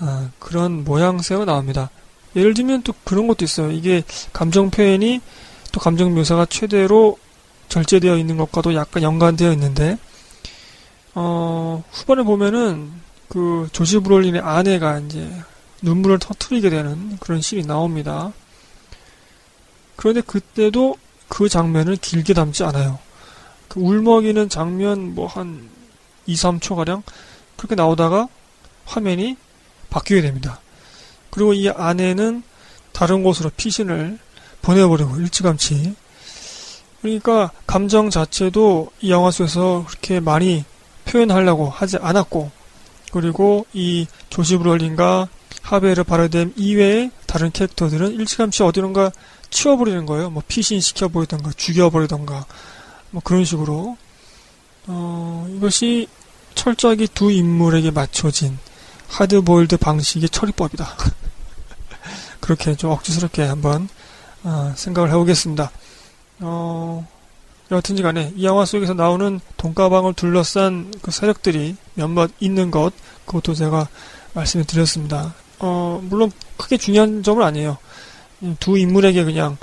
어, 그런 모양새가 나옵니다. 예를 들면 또 그런 것도 있어요. 이게 감정 표현이 또 감정 묘사가 최대로 절제되어 있는 것과도 약간 연관되어 있는데 어, 후반에 보면은 그 조시 브롤린의 아내가 이제 눈물을 터트리게 되는 그런 씬이 나옵니다. 그런데 그때도 그 장면을 길게 담지 않아요. 그 울먹이는 장면 뭐 한 2, 3초 가량 그렇게 나오다가 화면이 바뀌게 됩니다. 그리고 이 아내는 다른 곳으로 피신을 보내버리고 일찌감치 그러니까 감정 자체도 이 영화 속에서 그렇게 많이 표현하려고 하지 않았고 그리고 이 조시 브롤린과 하베르 바르뎀 이외의 다른 캐릭터들은 일찌감치 어디론가 치워버리는 거예요. 뭐 피신시켜버리던가 죽여버리던가 뭐 그런 식으로 어, 이것이 철저하게 두 인물에게 맞춰진 하드보일드 방식의 처리법이다. [laughs] 그렇게 좀 억지스럽게 한번 어, 생각을 해보겠습니다. 어, 여하튼지 간에 이 영화 속에서 나오는 돈가방을 둘러싼 그 세력들이 몇몇 있는 것 그것도 제가 말씀을 드렸습니다. 어, 물론 크게 중요한 점은 아니에요. 두 인물에게 그냥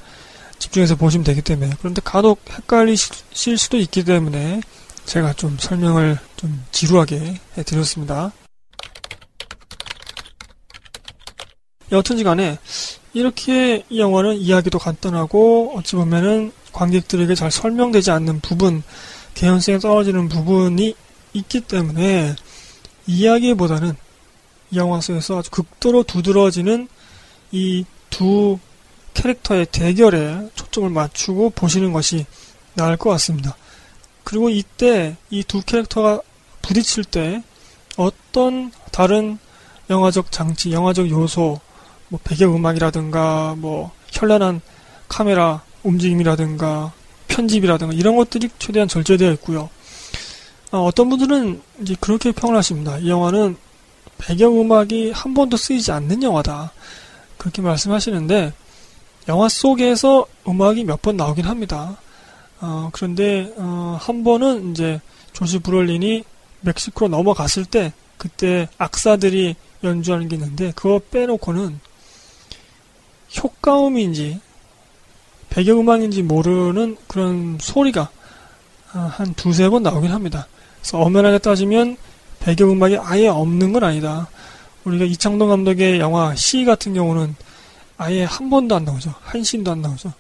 집중해서 보시면 되기 때문에 그런데 간혹 헷갈리실 수도 있기 때문에 제가 좀 설명을 좀 지루하게 해드렸습니다. 여튼지 간에 이렇게 이 영화는 이야기도 간단하고 어찌 보면은 관객들에게 잘 설명되지 않는 부분, 개연성에 떨어지는 부분이 있기 때문에 이야기보다는 이 영화 속에서 아주 극도로 두드러지는 이 두 캐릭터의 대결에 초점을 맞추고 보시는 것이 나을 것 같습니다. 그리고 이때 이 두 캐릭터가 부딪힐 때 어떤 다른 영화적 장치, 영화적 요소, 뭐 배경음악이라든가 뭐 현란한 카메라 움직임이라든가 편집이라든가 이런 것들이 최대한 절제되어 있고요. 어, 떤 분들은 이제 그렇게 평을 하십니다. 이 영화는 배경음악이 한 번도 쓰이지 않는 영화다. 그렇게 말씀하시는데 영화 속에서 음악이 몇 번 나오긴 합니다. 어, 그런데 어, 한 번은 이제 조시 브롤린이 멕시코로 넘어갔을 때 그때 악사들이 연주하는 게 있는데 그거 빼놓고는 효과음인지 배경음악인지 모르는 그런 소리가 아, 한 두세 번 나오긴 합니다. 그래서 엄연하게 따지면 배경음악이 아예 없는 건 아니다. 우리가 이창동 감독의 영화 C 같은 경우는 아예 한 번도 안 나오죠. 한 씬도 안 나오죠.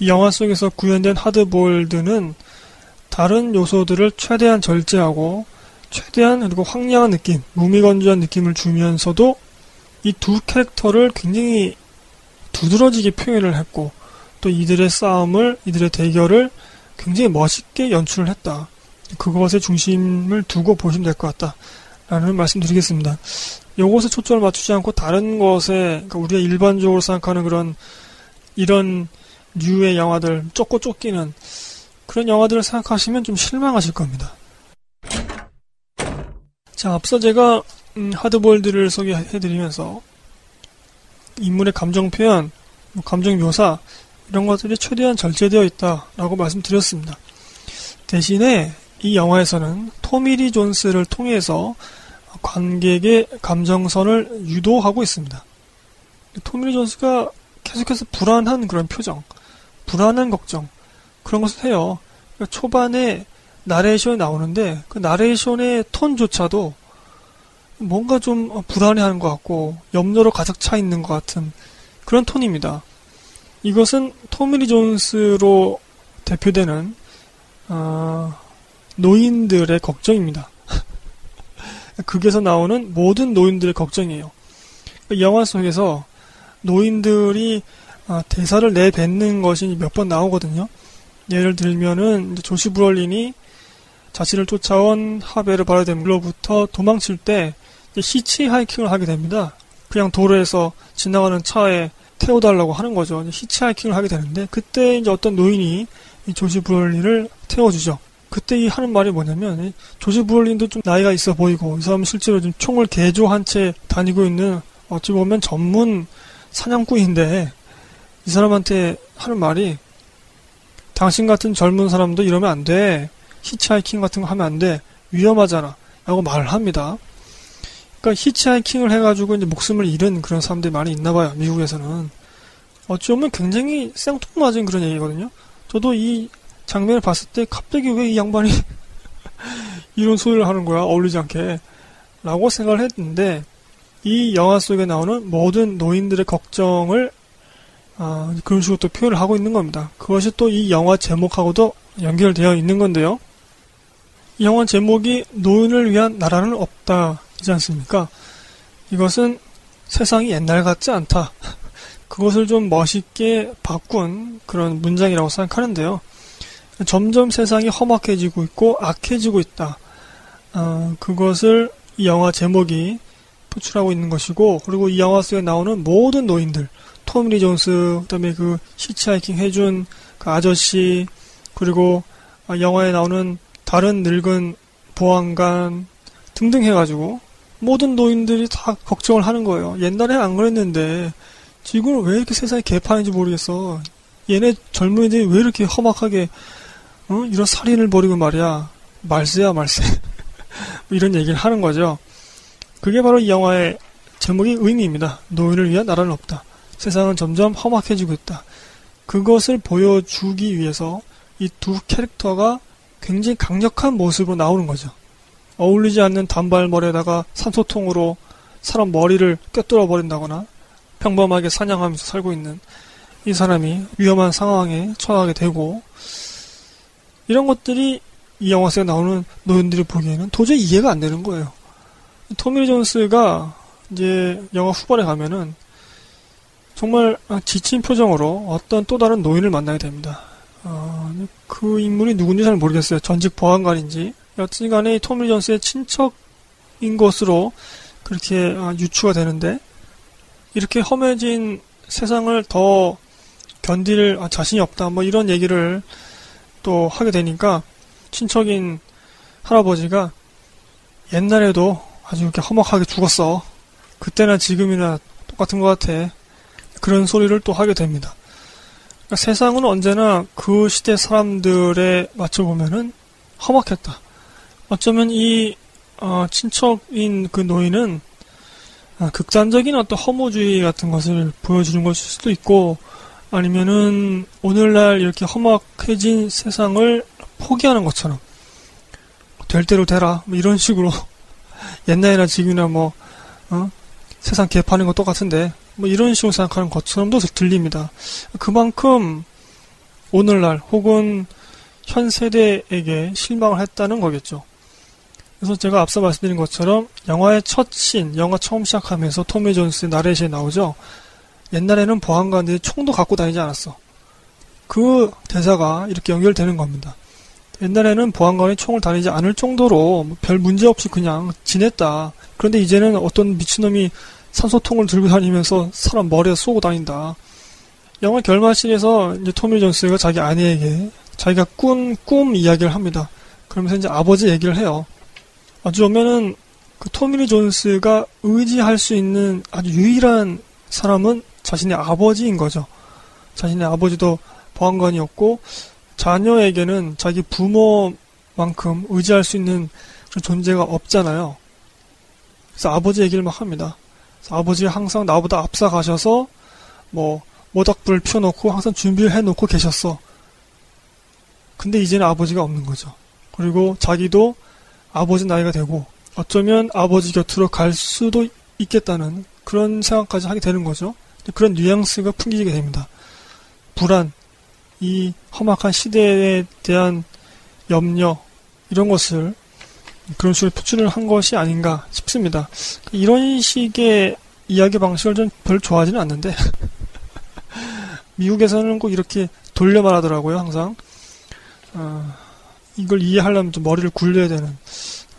이 영화 속에서 구현된 하드볼드는 다른 요소들을 최대한 절제하고 최대한 그리고 황량한 느낌, 무미건조한 느낌을 주면서도 이 두 캐릭터를 굉장히 두드러지게 표현을 했고 또 이들의 싸움을 이들의 대결을 굉장히 멋있게 연출을 했다. 그것에 중심을 두고 보시면 될 것 같다. 라는 말씀 드리겠습니다. 요것에 초점을 맞추지 않고 다른 것에 그러니까 우리가 일반적으로 생각하는 그런 이런 류의 영화들 쫓고 쫓기는 그런 영화들을 생각하시면 좀 실망하실 겁니다. 자, 앞서 제가 음, 하드볼드를 소개해드리면서 인물의 감정 표현, 뭐 감정 묘사 이런 것들이 최대한 절제되어 있다라고 말씀드렸습니다. 대신에 이 영화에서는 토미리 존스를 통해서 관객의 감정선을 유도하고 있습니다. 토미리 존스가 계속해서 불안한 그런 표정, 불안한 걱정 그런 것을 해요. 그러니까 초반에 나레이션이 나오는데 그 나레이션의 톤조차도 뭔가 좀 불안해하는 것 같고 염려로 가득 차 있는 것 같은 그런 톤입니다. 이것은 토미리 존스로 대표되는 어, 노인들의 걱정입니다. 극에서 나오는 모든 노인들의 걱정이에요. 영화 속에서 노인들이 아, 대사를 내뱉는 것이 몇 번 나오거든요. 예를 들면은 조시 브롤린이 자신을 쫓아온 하베르 바르뎀로부터 도망칠 때 히치 하이킹을 하게 됩니다. 그냥 도로에서 지나가는 차에 태워달라고 하는 거죠. 히치 하이킹을 하게 되는데 그때 이제 어떤 노인이 조시 브롤린을 태워주죠. 그때 이 하는 말이 뭐냐면 조지 브롤린도 좀 나이가 있어 보이고 이 사람은 실제로 좀 총을 개조한 채 다니고 있는 어찌 보면 전문 사냥꾼인데 이 사람한테 하는 말이 당신 같은 젊은 사람도 이러면 안 돼. 히치하이킹 같은 거 하면 안 돼. 위험하잖아. 라고 말을 합니다. 그러니까 히치하이킹을 해가지고 이제 목숨을 잃은 그런 사람들이 많이 있나 봐요. 미국에서는. 어찌 보면 굉장히 생뚱맞은 그런 얘기거든요. 저도 이 장면을 봤을 때 갑자기 왜 이 양반이 [laughs] 이런 소리를 하는 거야 어울리지 않게 라고 생각을 했는데 이 영화 속에 나오는 모든 노인들의 걱정을 아, 그런 식으로 또 표현을 하고 있는 겁니다. 그것이 또 이 영화 제목하고도 연결되어 있는 건데요. 이 영화 제목이 노인을 위한 나라는 없다이지 않습니까? 이것은 세상이 옛날 같지 않다. [laughs] 그것을 좀 멋있게 바꾼 그런 문장이라고 생각하는데요. 점점 세상이 험악해지고 있고 악해지고 있다. 어, 그것을 이 영화 제목이 표출하고 있는 것이고 그리고 이 영화 속에 나오는 모든 노인들 토미 리 존스 그다음에 그 히치하이킹 해준 그 아저씨 그리고 영화에 나오는 다른 늙은 보안관 등등 해가지고 모든 노인들이 다 걱정을 하는 거예요. 옛날에 안 그랬는데 지금은 왜 이렇게 세상이 개판인지 모르겠어. 얘네 젊은이들이 왜 이렇게 험악하게 어? 이런 살인을 벌이고 말이야. 말세야, 말세. 뭐 [laughs] 이런 얘기를 하는 거죠. 그게 바로 이 영화의 제목의 의미입니다. 노인을 위한 나라는 없다. 세상은 점점 험악해지고 있다. 그것을 보여주기 위해서 이 두 캐릭터가 굉장히 강력한 모습으로 나오는 거죠. 어울리지 않는 단발머리에다가 산소통으로 사람 머리를 꿰뚫어 버린다거나 평범하게 사냥하면서 살고 있는 이 사람이 위험한 상황에 처하게 되고 이런 것들이 이 영화 속에 나오는 노인들이 보기에는 도저히 이해가 안 되는 거예요. 토미 존스가 이제 영화 후반에 가면은 정말 지친 표정으로 어떤 또 다른 노인을 만나게 됩니다. 어, 그 인물이 누군지 잘 모르겠어요. 전직 보안관인지. 여튼 간에 토미 존스의 친척인 것으로 그렇게 아, 유추가 되는데 이렇게 험해진 세상을 더 견딜 아, 자신이 없다. 뭐 이런 얘기를 또 하게 되니까 친척인 할아버지가 옛날에도 아주 이렇게 험악하게 죽었어. 그때나 지금이나 똑같은 것 같아. 그런 소리를 또 하게 됩니다. 그러니까 세상은 언제나 그 시대 사람들에 맞춰보면은 험악했다. 어쩌면 이 어, 친척인 그 노인은 아, 극단적인 어떤 허무주의 같은 것을 보여주는 것일 수도 있고 아니면은 오늘날 이렇게 험악해진 세상을 포기하는 것처럼 될 대로 되라 뭐 이런 식으로 [laughs] 옛날이나 지금이나 뭐 어? 세상 개판인 거 똑같은데 뭐 이런 식으로 생각하는 것처럼도 들립니다. 그만큼 오늘날 혹은 현 세대에게 실망을 했다는 거겠죠. 그래서 제가 앞서 말씀드린 것처럼 영화의 첫 신, 영화 처음 시작하면서 토미 존스의 나레시에 나오죠. 옛날에는 보안관들이 총도 갖고 다니지 않았어. 그 대사가 이렇게 연결되는 겁니다. 옛날에는 보안관이 총을 다니지 않을 정도로 별 문제 없이 그냥 지냈다. 그런데 이제는 어떤 미친놈이 산소통을 들고 다니면서 사람 머리에 쏘고 다닌다. 영화 결말씬에서 이제 토미 존스가 자기 아내에게 자기가 꾼 꿈 이야기를 합니다. 그러면서 이제 아버지 얘기를 해요. 아주 보면은 그 토미 존스가 의지할 수 있는 아주 유일한 사람은 자신의 아버지인 거죠. 자신의 아버지도 보안관이었고 자녀에게는 자기 부모만큼 의지할 수 있는 존재가 없잖아요. 그래서 아버지 얘기를 막 합니다. 아버지가 항상 나보다 앞서 가셔서 뭐 모닥불을 피워놓고 항상 준비를 해놓고 계셨어. 근데 이제는 아버지가 없는 거죠. 그리고 자기도 아버지 나이가 되고 어쩌면 아버지 곁으로 갈 수도 있겠다는 그런 생각까지 하게 되는 거죠. 그런 뉘앙스가 풍기게 됩니다. 불안, 이 험악한 시대에 대한 염려, 이런 것을 그런 식으로 표출을 한 것이 아닌가 싶습니다. 이런 식의 이야기 방식을 좀 별로 좋아하지는 않는데, [laughs] 미국에서는 꼭 이렇게 돌려 말하더라고요, 항상. 어, 이걸 이해하려면 좀 머리를 굴려야 되는.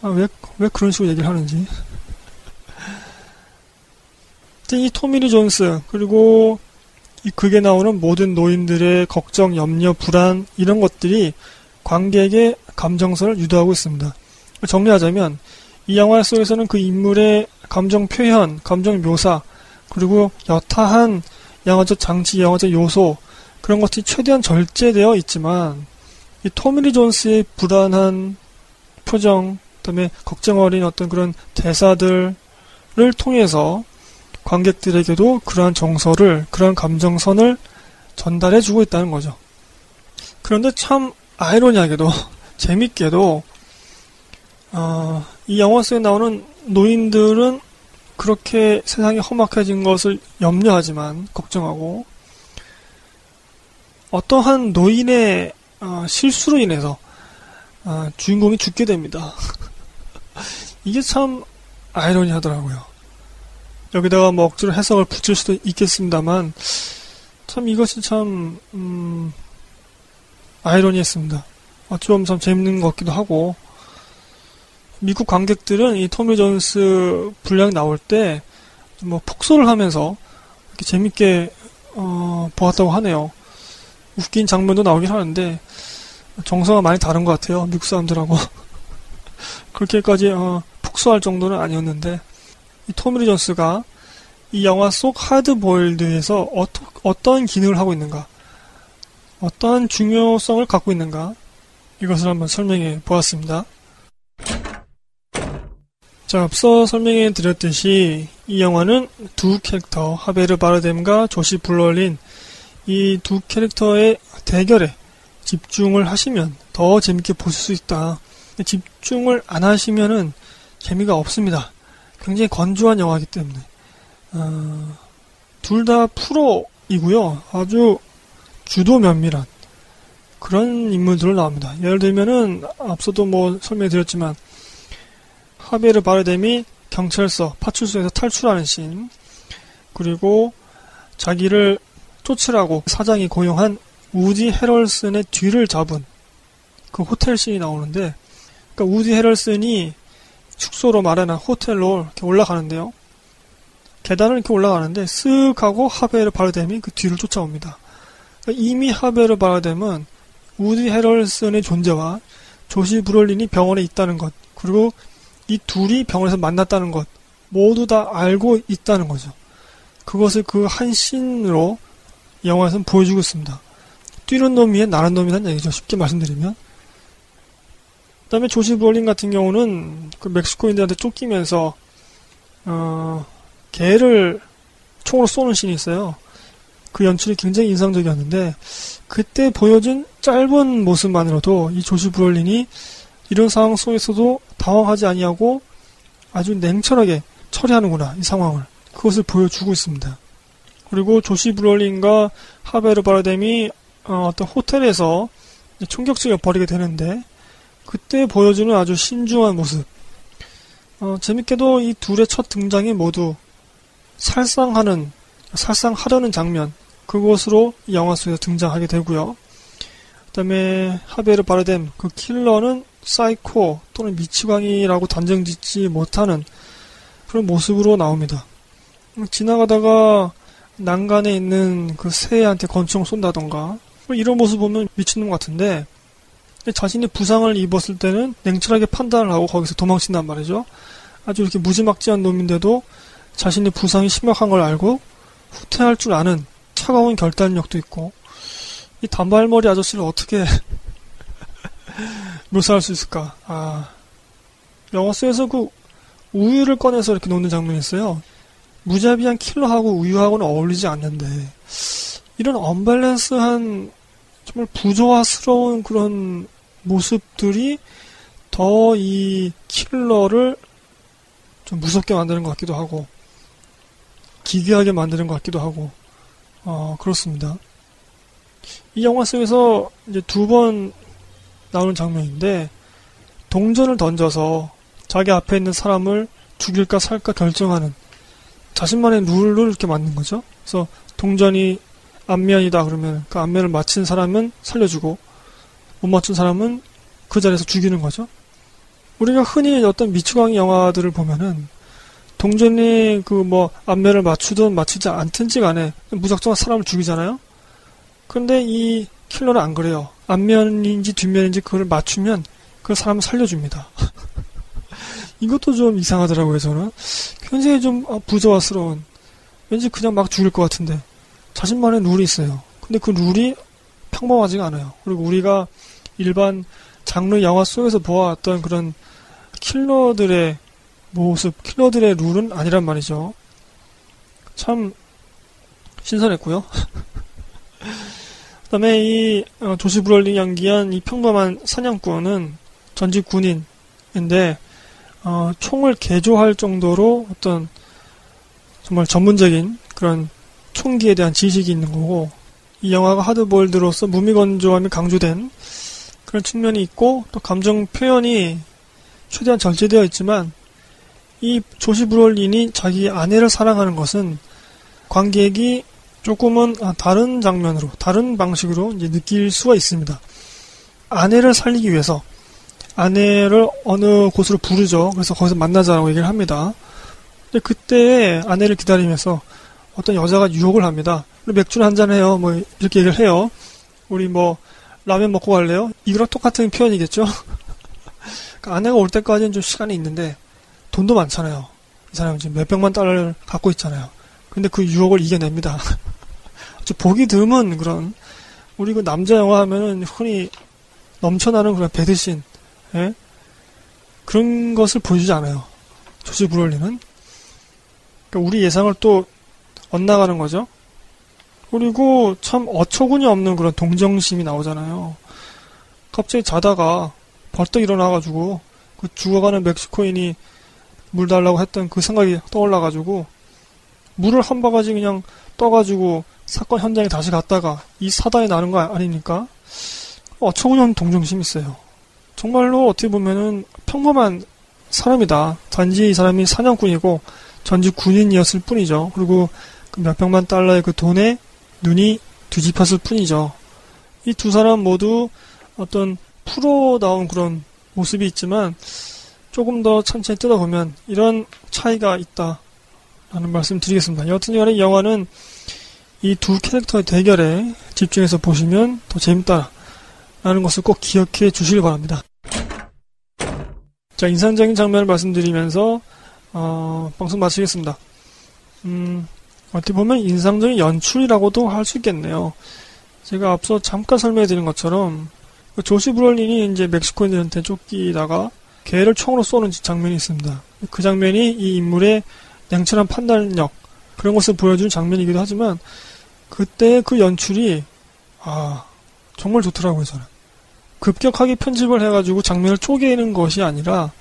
아, 왜, 왜 그런 식으로 얘기를 하는지. 이 토미리 존스, 그리고 이 극에 나오는 모든 노인들의 걱정, 염려, 불안, 이런 것들이 관객의 감정선을 유도하고 있습니다. 정리하자면, 이 영화 속에서는 그 인물의 감정 표현, 감정 묘사, 그리고 여타한 영화적 장치, 영화적 요소, 그런 것들이 최대한 절제되어 있지만, 이 토미리 존스의 불안한 표정, 그다음에 걱정 어린 어떤 그런 대사들을 통해서 관객들에게도 그러한 정서를, 그러한 감정선을 전달해 주고 있다는 거죠. 그런데 참 아이러니하게도 [laughs] 재밌게도 어, 이 영화 속에 나오는 노인들은 그렇게 세상이 험악해진 것을 염려하지만 걱정하고 어떠한 노인의 어, 실수로 인해서 어, 주인공이 죽게 됩니다. [laughs] 이게 참 아이러니하더라고요. 여기다가 뭐 억지로 해석을 붙일 수도 있겠습니다만 참 이것이 참 음, 아이러니했습니다. 어쩌면 참 재밌는 것 같기도 하고 미국 관객들은 이 토미 존스 분량 나올 때 뭐 폭소를 하면서 이렇게 재밌게 어, 보았다고 하네요. 웃긴 장면도 나오긴 하는데 정서가 많이 다른 것 같아요. 미국 사람들하고 [laughs] 그렇게까지 어, 폭소할 정도는 아니었는데 이 토미 존스가 이 영화 속 하드보일드에서 어떠, 어떤 기능을 하고 있는가, 어떠한 중요성을 갖고 있는가 이것을 한번 설명해 보았습니다. 자, 앞서 설명해 드렸듯이 이 영화는 두 캐릭터 하베르 바르뎀과 조시 블러린 이 두 캐릭터의 대결에 집중을 하시면 더 재밌게 보실 수 있다. 집중을 안 하시면은 재미가 없습니다. 굉장히 건조한 영화이기 때문에 어, 둘 다 프로이고요. 아주 주도 면밀한 그런 인물들을 나옵니다. 예를 들면은 앞서도 뭐 설명드렸지만 하베르 바르뎀이 경찰서 파출소에서 탈출하는 씬 그리고 자기를 쫓으라고 사장이 고용한 우디 헤럴슨의 뒤를 잡은 그 호텔 씬이 나오는데 그러니까 우디 헤럴슨이 숙소로 마련한 호텔로 이렇게 올라가는데요. 계단을 이렇게 올라가는데 쓱 하고 하베르 바르뎀이 그 뒤를 쫓아옵니다. 그러니까 이미 하베르 바르뎀은 우디 헤럴슨의 존재와 조시 브롤린이 병원에 있다는 것 그리고 이 둘이 병원에서 만났다는 것 모두 다 알고 있다는 거죠. 그것을 그 한 씬으로 영화에서는 보여주고 있습니다. 뛰는 놈 위에 나는 놈이란 얘기죠. 쉽게 말씀드리면. 그 다음에 조시 브롤린 같은 경우는 그 멕시코인들한테 쫓기면서 어, 개를 총으로 쏘는 씬이 있어요. 그 연출이 굉장히 인상적이었는데 그때 보여준 짧은 모습만으로도 이 조시 브롤린이 이런 상황 속에서도 당황하지 아니하고 아주 냉철하게 처리하는구나 이 상황을 그것을 보여주고 있습니다. 그리고 조시 브롤린과 하베르 바라뎀이 어, 떤 호텔에서 총격전을 벌이게 되는데 그때 보여주는 아주 신중한 모습. 어, 재밌게도 이 둘의 첫 등장이 모두 살상하는 살상하려는 장면 그것으로 영화 속에서 등장하게 되고요. 그 다음에 하비에르 바르뎀 그 킬러는 사이코 또는 미치광이라고 단정 짓지 못하는 그런 모습으로 나옵니다. 지나가다가 난간에 있는 그 새한테 권총 쏜다던가 뭐 이런 모습 보면 미친놈 같은데 자신이 부상을 입었을 때는 냉철하게 판단을 하고 거기서 도망친단 말이죠. 아주 이렇게 무지막지한 놈인데도 자신의 부상이 심각한 걸 알고 후퇴할 줄 아는 차가운 결단력도 있고 이 단발머리 아저씨를 어떻게 [laughs] 묘사할 수 있을까? 아, 영화 속에서 그 우유를 꺼내서 이렇게 놓는 장면이 있어요. 무자비한 킬러하고 우유하고는 어울리지 않는데 이런 언밸런스한 정말 부조화스러운 그런 모습들이 더 이 킬러를 좀 무섭게 만드는 것 같기도 하고 기괴하게 만드는 것 같기도 하고 어, 그렇습니다. 이 영화 속에서 이제 두 번 나오는 장면인데 동전을 던져서 자기 앞에 있는 사람을 죽일까 살까 결정하는 자신만의 룰을 이렇게 만든 거죠. 그래서 동전이 앞면이다 그러면 그 앞면을 맞힌 사람은 살려주고 못 맞춘 사람은 그 자리에서 죽이는 거죠. 우리가 흔히 어떤 미추광이 영화들을 보면은 동전이 그뭐 앞면을 맞추든 맞추지 않든지 간에 무작정 사람을 죽이잖아요. 그런데 이 킬러는 안 그래요. 앞면인지 뒷면인지 그걸 맞추면 그 사람을 살려줍니다. [laughs] 이것도 좀 이상하더라고요, 저는. 굉장히 좀 아, 부조화스러운. 왠지 그냥 막 죽일 것 같은데. 자신만의 룰이 있어요. 근데 그 룰이 평범하지가 않아요. 그리고 우리가 일반 장르 영화 속에서 보아왔던 그런 킬러들의 모습, 킬러들의 룰은 아니란 말이죠. 참 신선했고요. [laughs] 그다음에 이 어, 조시 브롤링 연기한 이 평범한 사냥꾼은 전직 군인인데 어, 총을 개조할 정도로 어떤 정말 전문적인 그런 총기에 대한 지식이 있는 거고 이 영화가 하드보일드로서 무미건조함이 강조된 그런 측면이 있고 또 감정 표현이 최대한 절제되어 있지만 이 조시 브롤린이 자기 아내를 사랑하는 것은 관객이 조금은 아, 다른 장면으로 다른 방식으로 느낄 수가 있습니다. 아내를 살리기 위해서 아내를 어느 곳으로 부르죠. 그래서 거기서 만나자라고 얘기를 합니다. 근데 그때 아내를 기다리면서 어떤 여자가 유혹을 합니다. 맥주를 한잔 해요. 뭐 이렇게 얘기를 해요. 우리 뭐 라면 먹고 갈래요? 이거랑 똑같은 표현이겠죠? [laughs] 그러니까 아내가 올 때까지는 좀 시간이 있는데 돈도 많잖아요. 이 사람은 지금 몇백만 달러를 갖고 있잖아요. 근데 그 유혹을 이겨냅니다. [laughs] 보기 드문 그런 우리 그 남자 영화 하면은 흔히 넘쳐나는 그런 배드신 예? 그런 것을 보여주지 않아요. 조시 브롤리는 그러니까 우리 예상을 또 엇나가는 거죠. 그리고 참 어처구니 없는 그런 동정심이 나오잖아요. 갑자기 자다가 벌떡 일어나가지고 그 죽어가는 멕시코인이 물 달라고 했던 그 생각이 떠올라가지고 물을 한 바가지 그냥 떠가지고 사건 현장에 다시 갔다가 이 사단이 나는 거 아닙니까? 어처구니 없는 동정심이 있어요. 정말로 어떻게 보면은 평범한 사람이다. 단지 이 사람이 사냥꾼이고 전직 군인이었을 뿐이죠. 그리고 그 몇백만 달러의 그 돈에 눈이 뒤집혔을 뿐이죠. 이 두 사람 모두 어떤 프로다운 그런 모습이 있지만 조금 더 천천히 뜯어보면 이런 차이가 있다라는 말씀 드리겠습니다. 여튼 간에 이 영화는 이 두 캐릭터의 대결에 집중해서 보시면 더 재밌다라는 것을 꼭 기억해 주시길 바랍니다. 자, 인상적인 장면을 말씀드리면서 어, 방송 마치겠습니다. 음, 어떻게 보면 인상적인 연출이라고도 할 수 있겠네요. 제가 앞서 잠깐 설명해 드린 것처럼 그 조시 브롤린이 이제 멕시코인들한테 쫓기다가 개를 총으로 쏘는 장면이 있습니다. 그 장면이 이 인물의 냉철한 판단력 그런 것을 보여주는 장면이기도 하지만 그때 그 연출이 아 정말 좋더라고요 저는 급격하게 편집을 해가지고 장면을 쪼개는 것이 아니라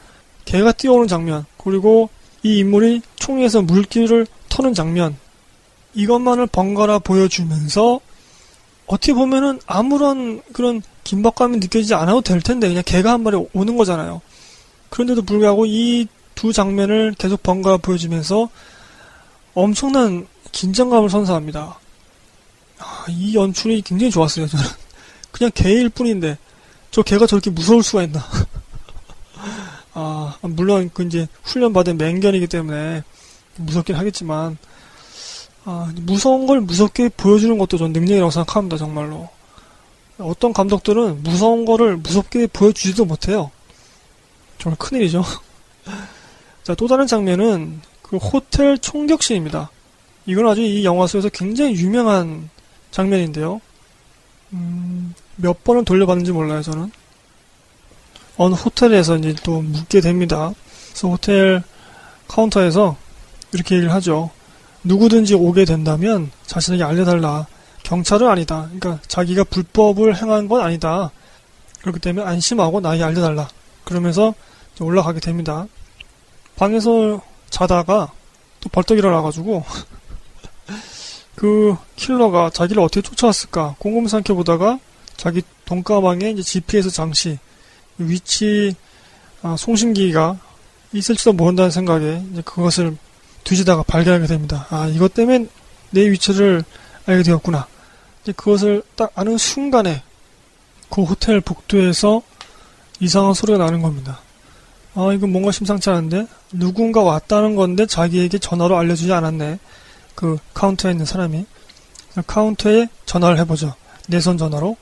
개가 뛰어오는 장면 그리고 이 인물이 총에서 물기를 터는 장면 이것만을 번갈아 보여주면서 어떻게 보면은 아무런 그런 긴박감이 느껴지지 않아도 될 텐데 그냥 개가 한 마리 오는 거잖아요. 그런데도 불구하고 이 두 장면을 계속 번갈아 보여주면서 엄청난 긴장감을 선사합니다. 아, 이 연출이 굉장히 좋았어요, 저는. [laughs] 그냥 개일 뿐인데, 저 개가 저렇게 무서울 수가 있나. [laughs] 아, 물론, 그 이제, 훈련받은 맹견이기 때문에, 무섭긴 하겠지만, 아, 무서운 걸 무섭게 보여주는 것도 전 능력이라고 생각합니다, 정말로. 어떤 감독들은 무서운 거를 무섭게 보여주지도 못해요. 정말 큰일이죠. [laughs] 자, 또 다른 장면은 그 호텔 총격신입니다. 이건 아주 이 영화 속에서 굉장히 유명한 장면인데요. 음, 몇 번을 돌려봤는지 몰라요, 저는. 어느 호텔에서 이제 또 묻게 됩니다. 그래서 호텔 카운터에서 이렇게 얘기를 하죠. 누구든지 오게 된다면 자신에게 알려달라. 경찰은 아니다. 그러니까 자기가 불법을 행한 건 아니다. 그렇기 때문에 안심하고 나에게 알려달라. 그러면서 올라가게 됩니다. 방에서 자다가 또 벌떡 일어나가지고 [laughs] 그 킬러가 자기를 어떻게 쫓아왔을까 궁금 삼켜 보다가 자기 돈가방에 이제 GPS 장치 위치 아, 송신기가 있을지도 모른다는 생각에 이제 그것을 뒤지다가 발견하게 됩니다. 아 이것 때문에 내 위치를 알게 되었구나. 이제 그것을 딱 아는 순간에 그 호텔 복도에서 이상한 소리가 나는 겁니다. 아 이건 뭔가 심상치 않은데 누군가 왔다는 건데 자기에게 전화로 알려주지 않았네. 그 카운터에 있는 사람이 카운터에 전화를 해보죠. 내선 전화로.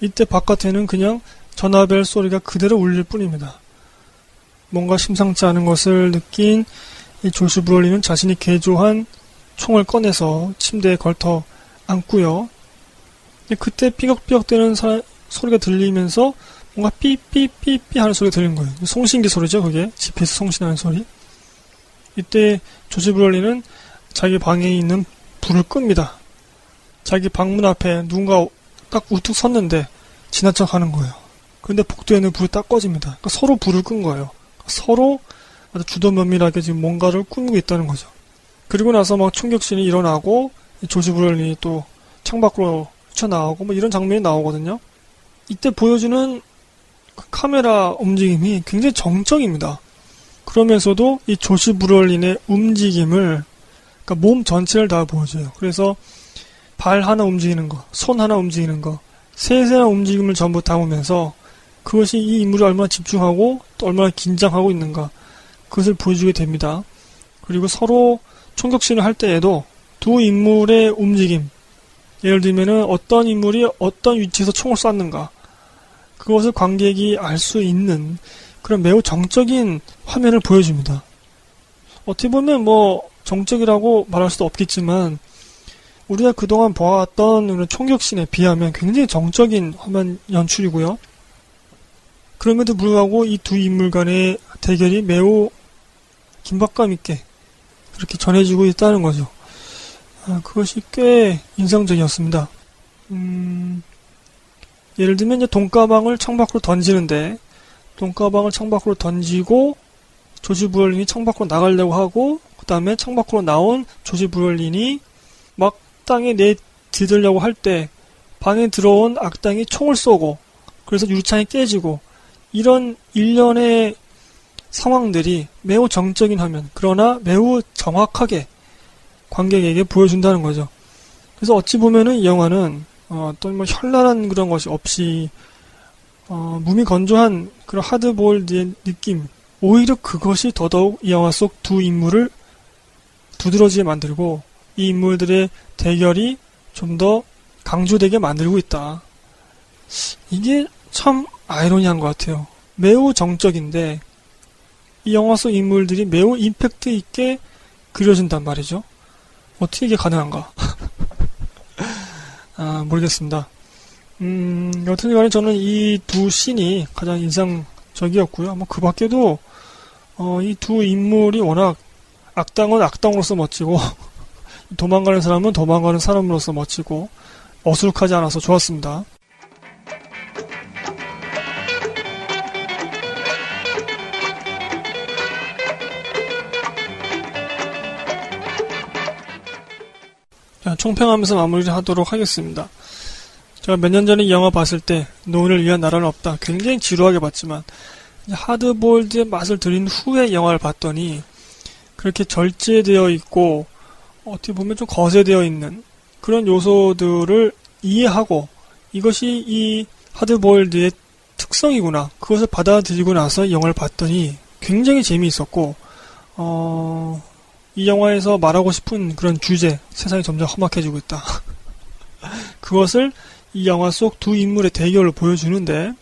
이때 바깥에는 그냥 전화벨 소리가 그대로 울릴 뿐입니다. 뭔가 심상치 않은 것을 느낀 이 조시 브롤리는 자신이 개조한 총을 꺼내서 침대에 걸터 앉고요. 그때 삐걱삐걱대는 소리가 들리면서 뭔가 삐삐삐삐 하는 소리가 들리는 거예요. 송신기 소리죠, 그게. GPS 송신하는 소리. 이때 조시 브롤리는 자기 방에 있는 불을 끕니다. 자기 방문 앞에 누군가 딱 우뚝 섰는데 지나쳐 가는 거예요. 근데 복도에는 불이 딱 꺼집니다. 그러니까 서로 불을 끈 거예요. 서로 아주 주도면밀하게 지금 뭔가를 꾸미고 있다는 거죠. 그리고 나서 막 총격신이 일어나고 조지 브롤린이 또 창밖으로 튀어나오고 뭐 이런 장면이 나오거든요. 이때 보여주는 그 카메라 움직임이 굉장히 정적입니다. 그러면서도 이 조시 브롤린의 움직임을 그러니까 몸 전체를 다 보여줘요. 그래서 발 하나 움직이는 거, 손 하나 움직이는 거, 세세한 움직임을 전부 담으면서 그것이 이 인물이 얼마나 집중하고 또 얼마나 긴장하고 있는가 그것을 보여주게 됩니다. 그리고 서로 총격신을 할 때에도 두 인물의 움직임 예를 들면은 어떤 인물이 어떤 위치에서 총을 쐈는가 그것을 관객이 알 수 있는 그런 매우 정적인 화면을 보여줍니다. 어떻게 보면 뭐 정적이라고 말할 수도 없겠지만 우리가 그동안 보아왔던 총격신에 비하면 굉장히 정적인 화면 연출이고요. 그럼에도 불구하고 이 두 인물 간의 대결이 매우 긴박감 있게 그렇게 전해지고 있다는 거죠. 아, 그것이 꽤 인상적이었습니다. 음, 예를 들면 이제 돈가방을 창밖으로 던지는데 돈가방을 창밖으로 던지고 조지 부얼린이 창밖으로 나가려고 하고 그 다음에 창밖으로 나온 조지 부얼린이 막 땅에 내디들려고 할 때 방에 들어온 악당이 총을 쏘고 그래서 유리창이 깨지고 이런 일련의 상황들이 매우 정적인 화면, 그러나 매우 정확하게 관객에게 보여준다는 거죠. 그래서 어찌 보면은 이 영화는 어, 어떤 뭐 현란한 그런 것이 없이 어, 몸이 건조한 그런 하드볼드의 느낌, 오히려 그것이 더더욱 이 영화 속 두 인물을 두드러지게 만들고 이 인물들의 대결이 좀 더 강조되게 만들고 있다. 이게 참 아이러니한 것 같아요. 매우 정적인데 이 영화 속 인물들이 매우 임팩트 있게 그려진단 말이죠. 어떻게 이게 가능한가? [laughs] 아, 모르겠습니다. 음, 여튼 간에 저는 이 두 씬이 가장 인상적이었고요. 뭐 그 밖에도 어, 이 두 인물이 워낙 악당은 악당으로서 멋지고 [laughs] 도망가는 사람은 도망가는 사람으로서 멋지고 어수룩하지 않아서 좋았습니다. 총평하면서 마무리를 하도록 하겠습니다. 제가 몇 년 전에 이 영화 봤을 때 노인을 위한 나라는 없다. 굉장히 지루하게 봤지만 하드볼드의 맛을 들인 후에 영화를 봤더니 그렇게 절제되어 있고 어떻게 보면 좀 거세되어 있는 그런 요소들을 이해하고 이것이 이 하드볼드의 특성이구나. 그것을 받아들이고 나서 이 영화를 봤더니 굉장히 재미있었고, 어, 이 영화에서 말하고 싶은 그런 주제, 세상이 점점 험악해지고 있다. [laughs] 그것을 이 영화 속 두 인물의 대결을 보여주는데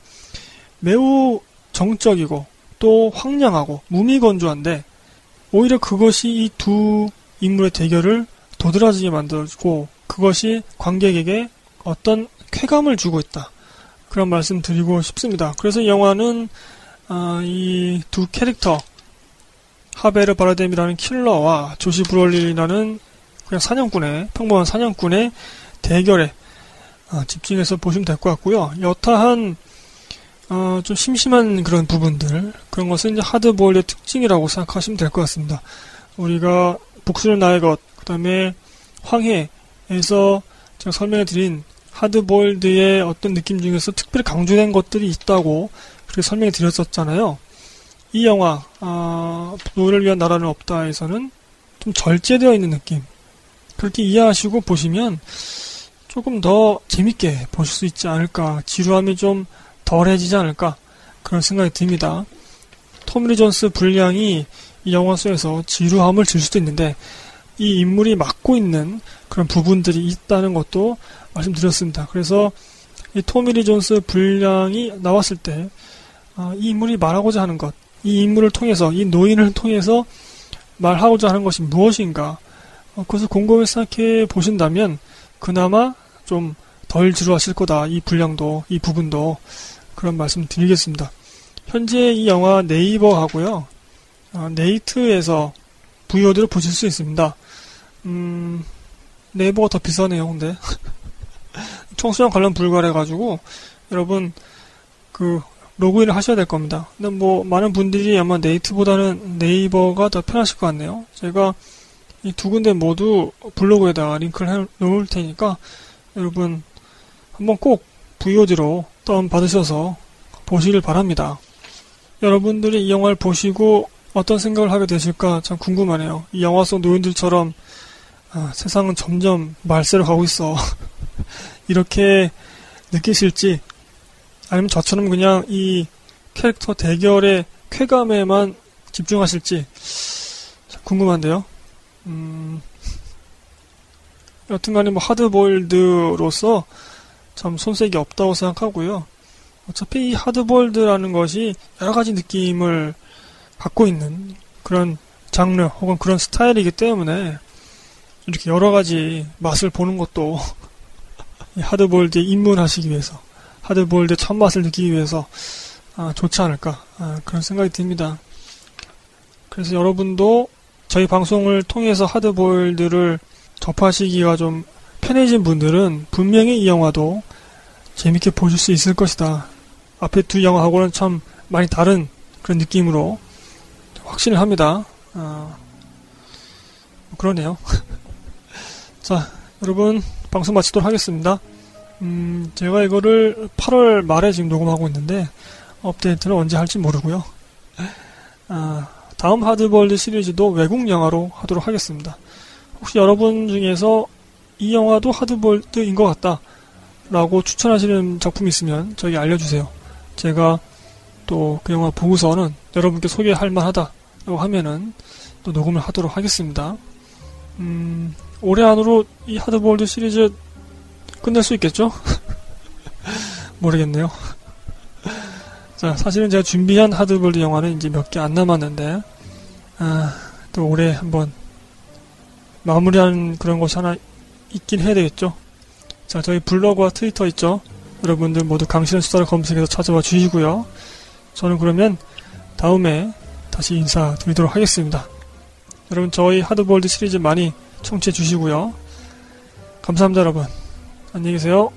매우 정적이고 또 황량하고 무미건조한데 오히려 그것이 이 두 인물의 대결을 도드라지게 만들고 그것이 관객에게 어떤 쾌감을 주고 있다. 그런 말씀 드리고 싶습니다. 그래서 이 영화는 어, 이두 캐릭터 하베르 바라뎀이라는 킬러와 조시 브롤리라는 그냥 사냥꾼의 평범한 사냥꾼의 대결에 어, 집중해서 보시면 될 것 같고요. 여타한 어, 좀 심심한 그런 부분들 그런 것은 이제 하드보일의 특징이라고 생각하시면 될 것 같습니다. 우리가 복수는 나의 것, 그 다음에 황해 에서 제가 설명해 드린 하드보일드의 어떤 느낌 중에서 특별히 강조된 것들이 있다고 그렇게 설명해 드렸었잖아요. 이 영화 아, 노예를 위한 나라는 없다에서는 좀 절제되어 있는 느낌 그렇게 이해하시고 보시면 조금 더 재밌게 보실 수 있지 않을까 지루함이 좀 덜해지지 않을까 그런 생각이 듭니다. 토미리 존스 분량이 이 영화 속에서 지루함을 줄 수도 있는데 이 인물이 맡고 있는 그런 부분들이 있다는 것도 말씀드렸습니다. 그래서 이 토미리 존스 분량이 나왔을 때, 아, 이 인물이 말하고자 하는 것, 이 인물을 통해서, 이 노인을 통해서 말하고자 하는 것이 무엇인가, 어, 그것을 곰곰이 생각해 보신다면, 그나마 좀 덜 지루하실 거다. 이 분량도, 이 부분도. 그런 말씀 드리겠습니다. 현재 이 영화 네이버하고요, 어, 네이트에서 VOD를 보실 수 있습니다. 음, 네이버가 더 비싸네요, 근데. [laughs] 청소년 관련 불가해가지고, 여러분, 그, 로그인을 하셔야 될 겁니다. 근데 뭐, 많은 분들이 아마 네이트보다는 네이버가 더 편하실 것 같네요. 제가 이 두 군데 모두 블로그에다가 링크를 해 놓을 테니까, 여러분, 한번 꼭 VOD로 다운 받으셔서 보시길 바랍니다. 여러분들이 이 영화를 보시고 어떤 생각을 하게 되실까 참 궁금하네요. 이 영화 속 노인들처럼 아, 세상은 점점 말세로 가고 있어. [laughs] 이렇게 느끼실지 아니면 저처럼 그냥 이 캐릭터 대결의 쾌감에만 집중하실지 궁금한데요. 음, 여튼간에 뭐 하드보일드로서 참 손색이 없다고 생각하고요. 어차피 이 하드보일드라는 것이 여러 가지 느낌을 갖고 있는 그런 장르 혹은 그런 스타일이기 때문에 이렇게 여러 가지 맛을 보는 것도 [laughs] 하드보일드에 입문하시기 위해서 하드보일드 첫 맛을 느끼기 위해서 아, 좋지 않을까 아, 그런 생각이 듭니다. 그래서 여러분도 저희 방송을 통해서 하드보일드를 접하시기가 좀 편해진 분들은 분명히 이 영화도 재밌게 보실 수 있을 것이다. 앞에 두 영화하고는 참 많이 다른 그런 느낌으로 확신을 합니다. 아, 그러네요. [laughs] 자, 여러분, 방송 마치도록 하겠습니다. 음, 제가 이거를 8월 말에 지금 녹음하고 있는데, 업데이트는 언제 할지 모르고요. 아, 다음 하드볼드 시리즈도 외국 영화로 하도록 하겠습니다. 혹시 여러분 중에서 이 영화도 하드볼드인 것 같다. 라고 추천하시는 작품이 있으면 저희 알려주세요. 제가 또 그 영화 보고서는 여러분께 소개할 만하다 라고 하면은 또 녹음을 하도록 하겠습니다. 음, 올해 안으로 이 하드볼드 시리즈 끝낼 수 있겠죠? [laughs] 모르겠네요. 자, 사실은 제가 준비한 하드볼드 영화는 이제 몇 개 안 남았는데, 아, 또 올해 한번 마무리하는 그런 것이 하나 있긴 해야 되겠죠? 자, 저희 블로그와 트위터 있죠? 여러분들 모두 강신의 수다를 검색해서 찾아와 주시고요. 저는 그러면 다음에 다시 인사드리도록 하겠습니다. 여러분 저희 하드볼드 시리즈 많이 청취해 주시고요. 감사합니다 여러분. 안녕히 계세요.